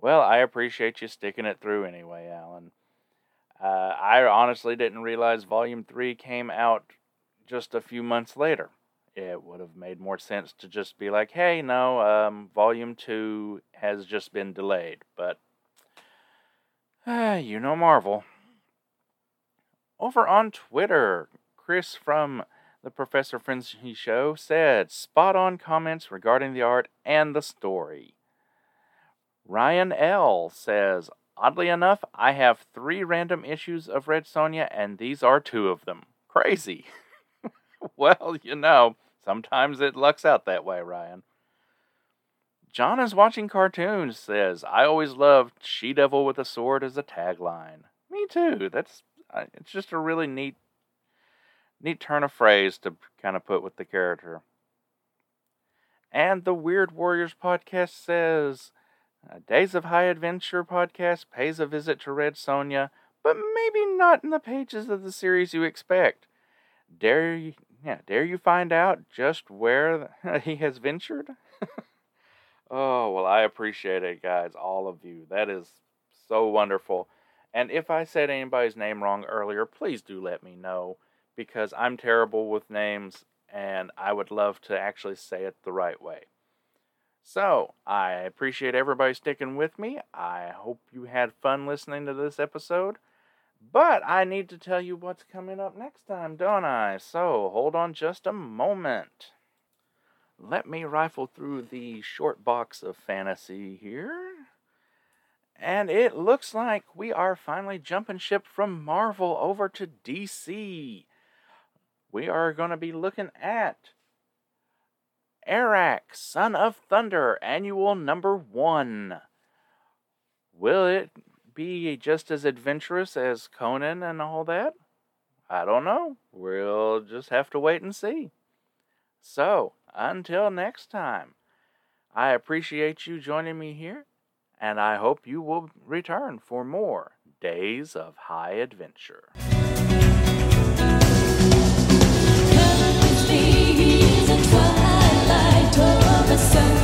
Well, I appreciate you sticking it through anyway, Alan. Uh, I honestly didn't realize Volume 3 came out just a few months later. It would have made more sense to just be like, hey, no, um, volume two has just been delayed. But, uh, you know, Marvel. Over on Twitter, Chris from the Professor Frenzy Show said spot on comments regarding the art and the story. Ryan L says, oddly enough, I have three random issues of Red Sonja, and these are two of them. Crazy. well, you know, sometimes it lucks out that way, Ryan. John is watching cartoons says, I always loved She Devil with a Sword as a tagline. Me too. That's it's just a really neat neat turn of phrase to kind of put with the character. And the Weird Warriors podcast says, uh, Days of High Adventure podcast pays a visit to Red Sonja, but maybe not in the pages of the series you expect. Dare yeah, dare you find out just where he has ventured? oh, well, I appreciate it, guys, all of you. That is so wonderful. And if I said anybody's name wrong earlier, please do let me know because I'm terrible with names and I would love to actually say it the right way. So, I appreciate everybody sticking with me. I hope you had fun listening to this episode. But I need to tell you what's coming up next time, don't I? So, hold on just a moment. Let me rifle through the short box of fantasy here. And it looks like we are finally jumping ship from Marvel over to DC. We are going to be looking at Arak, Son of Thunder, annual number one. Will it be just as adventurous as Conan and all that? I don't know. We'll just have to wait and see. So, until next time, I appreciate you joining me here, and I hope you will return for more Days of High Adventure. Twilight.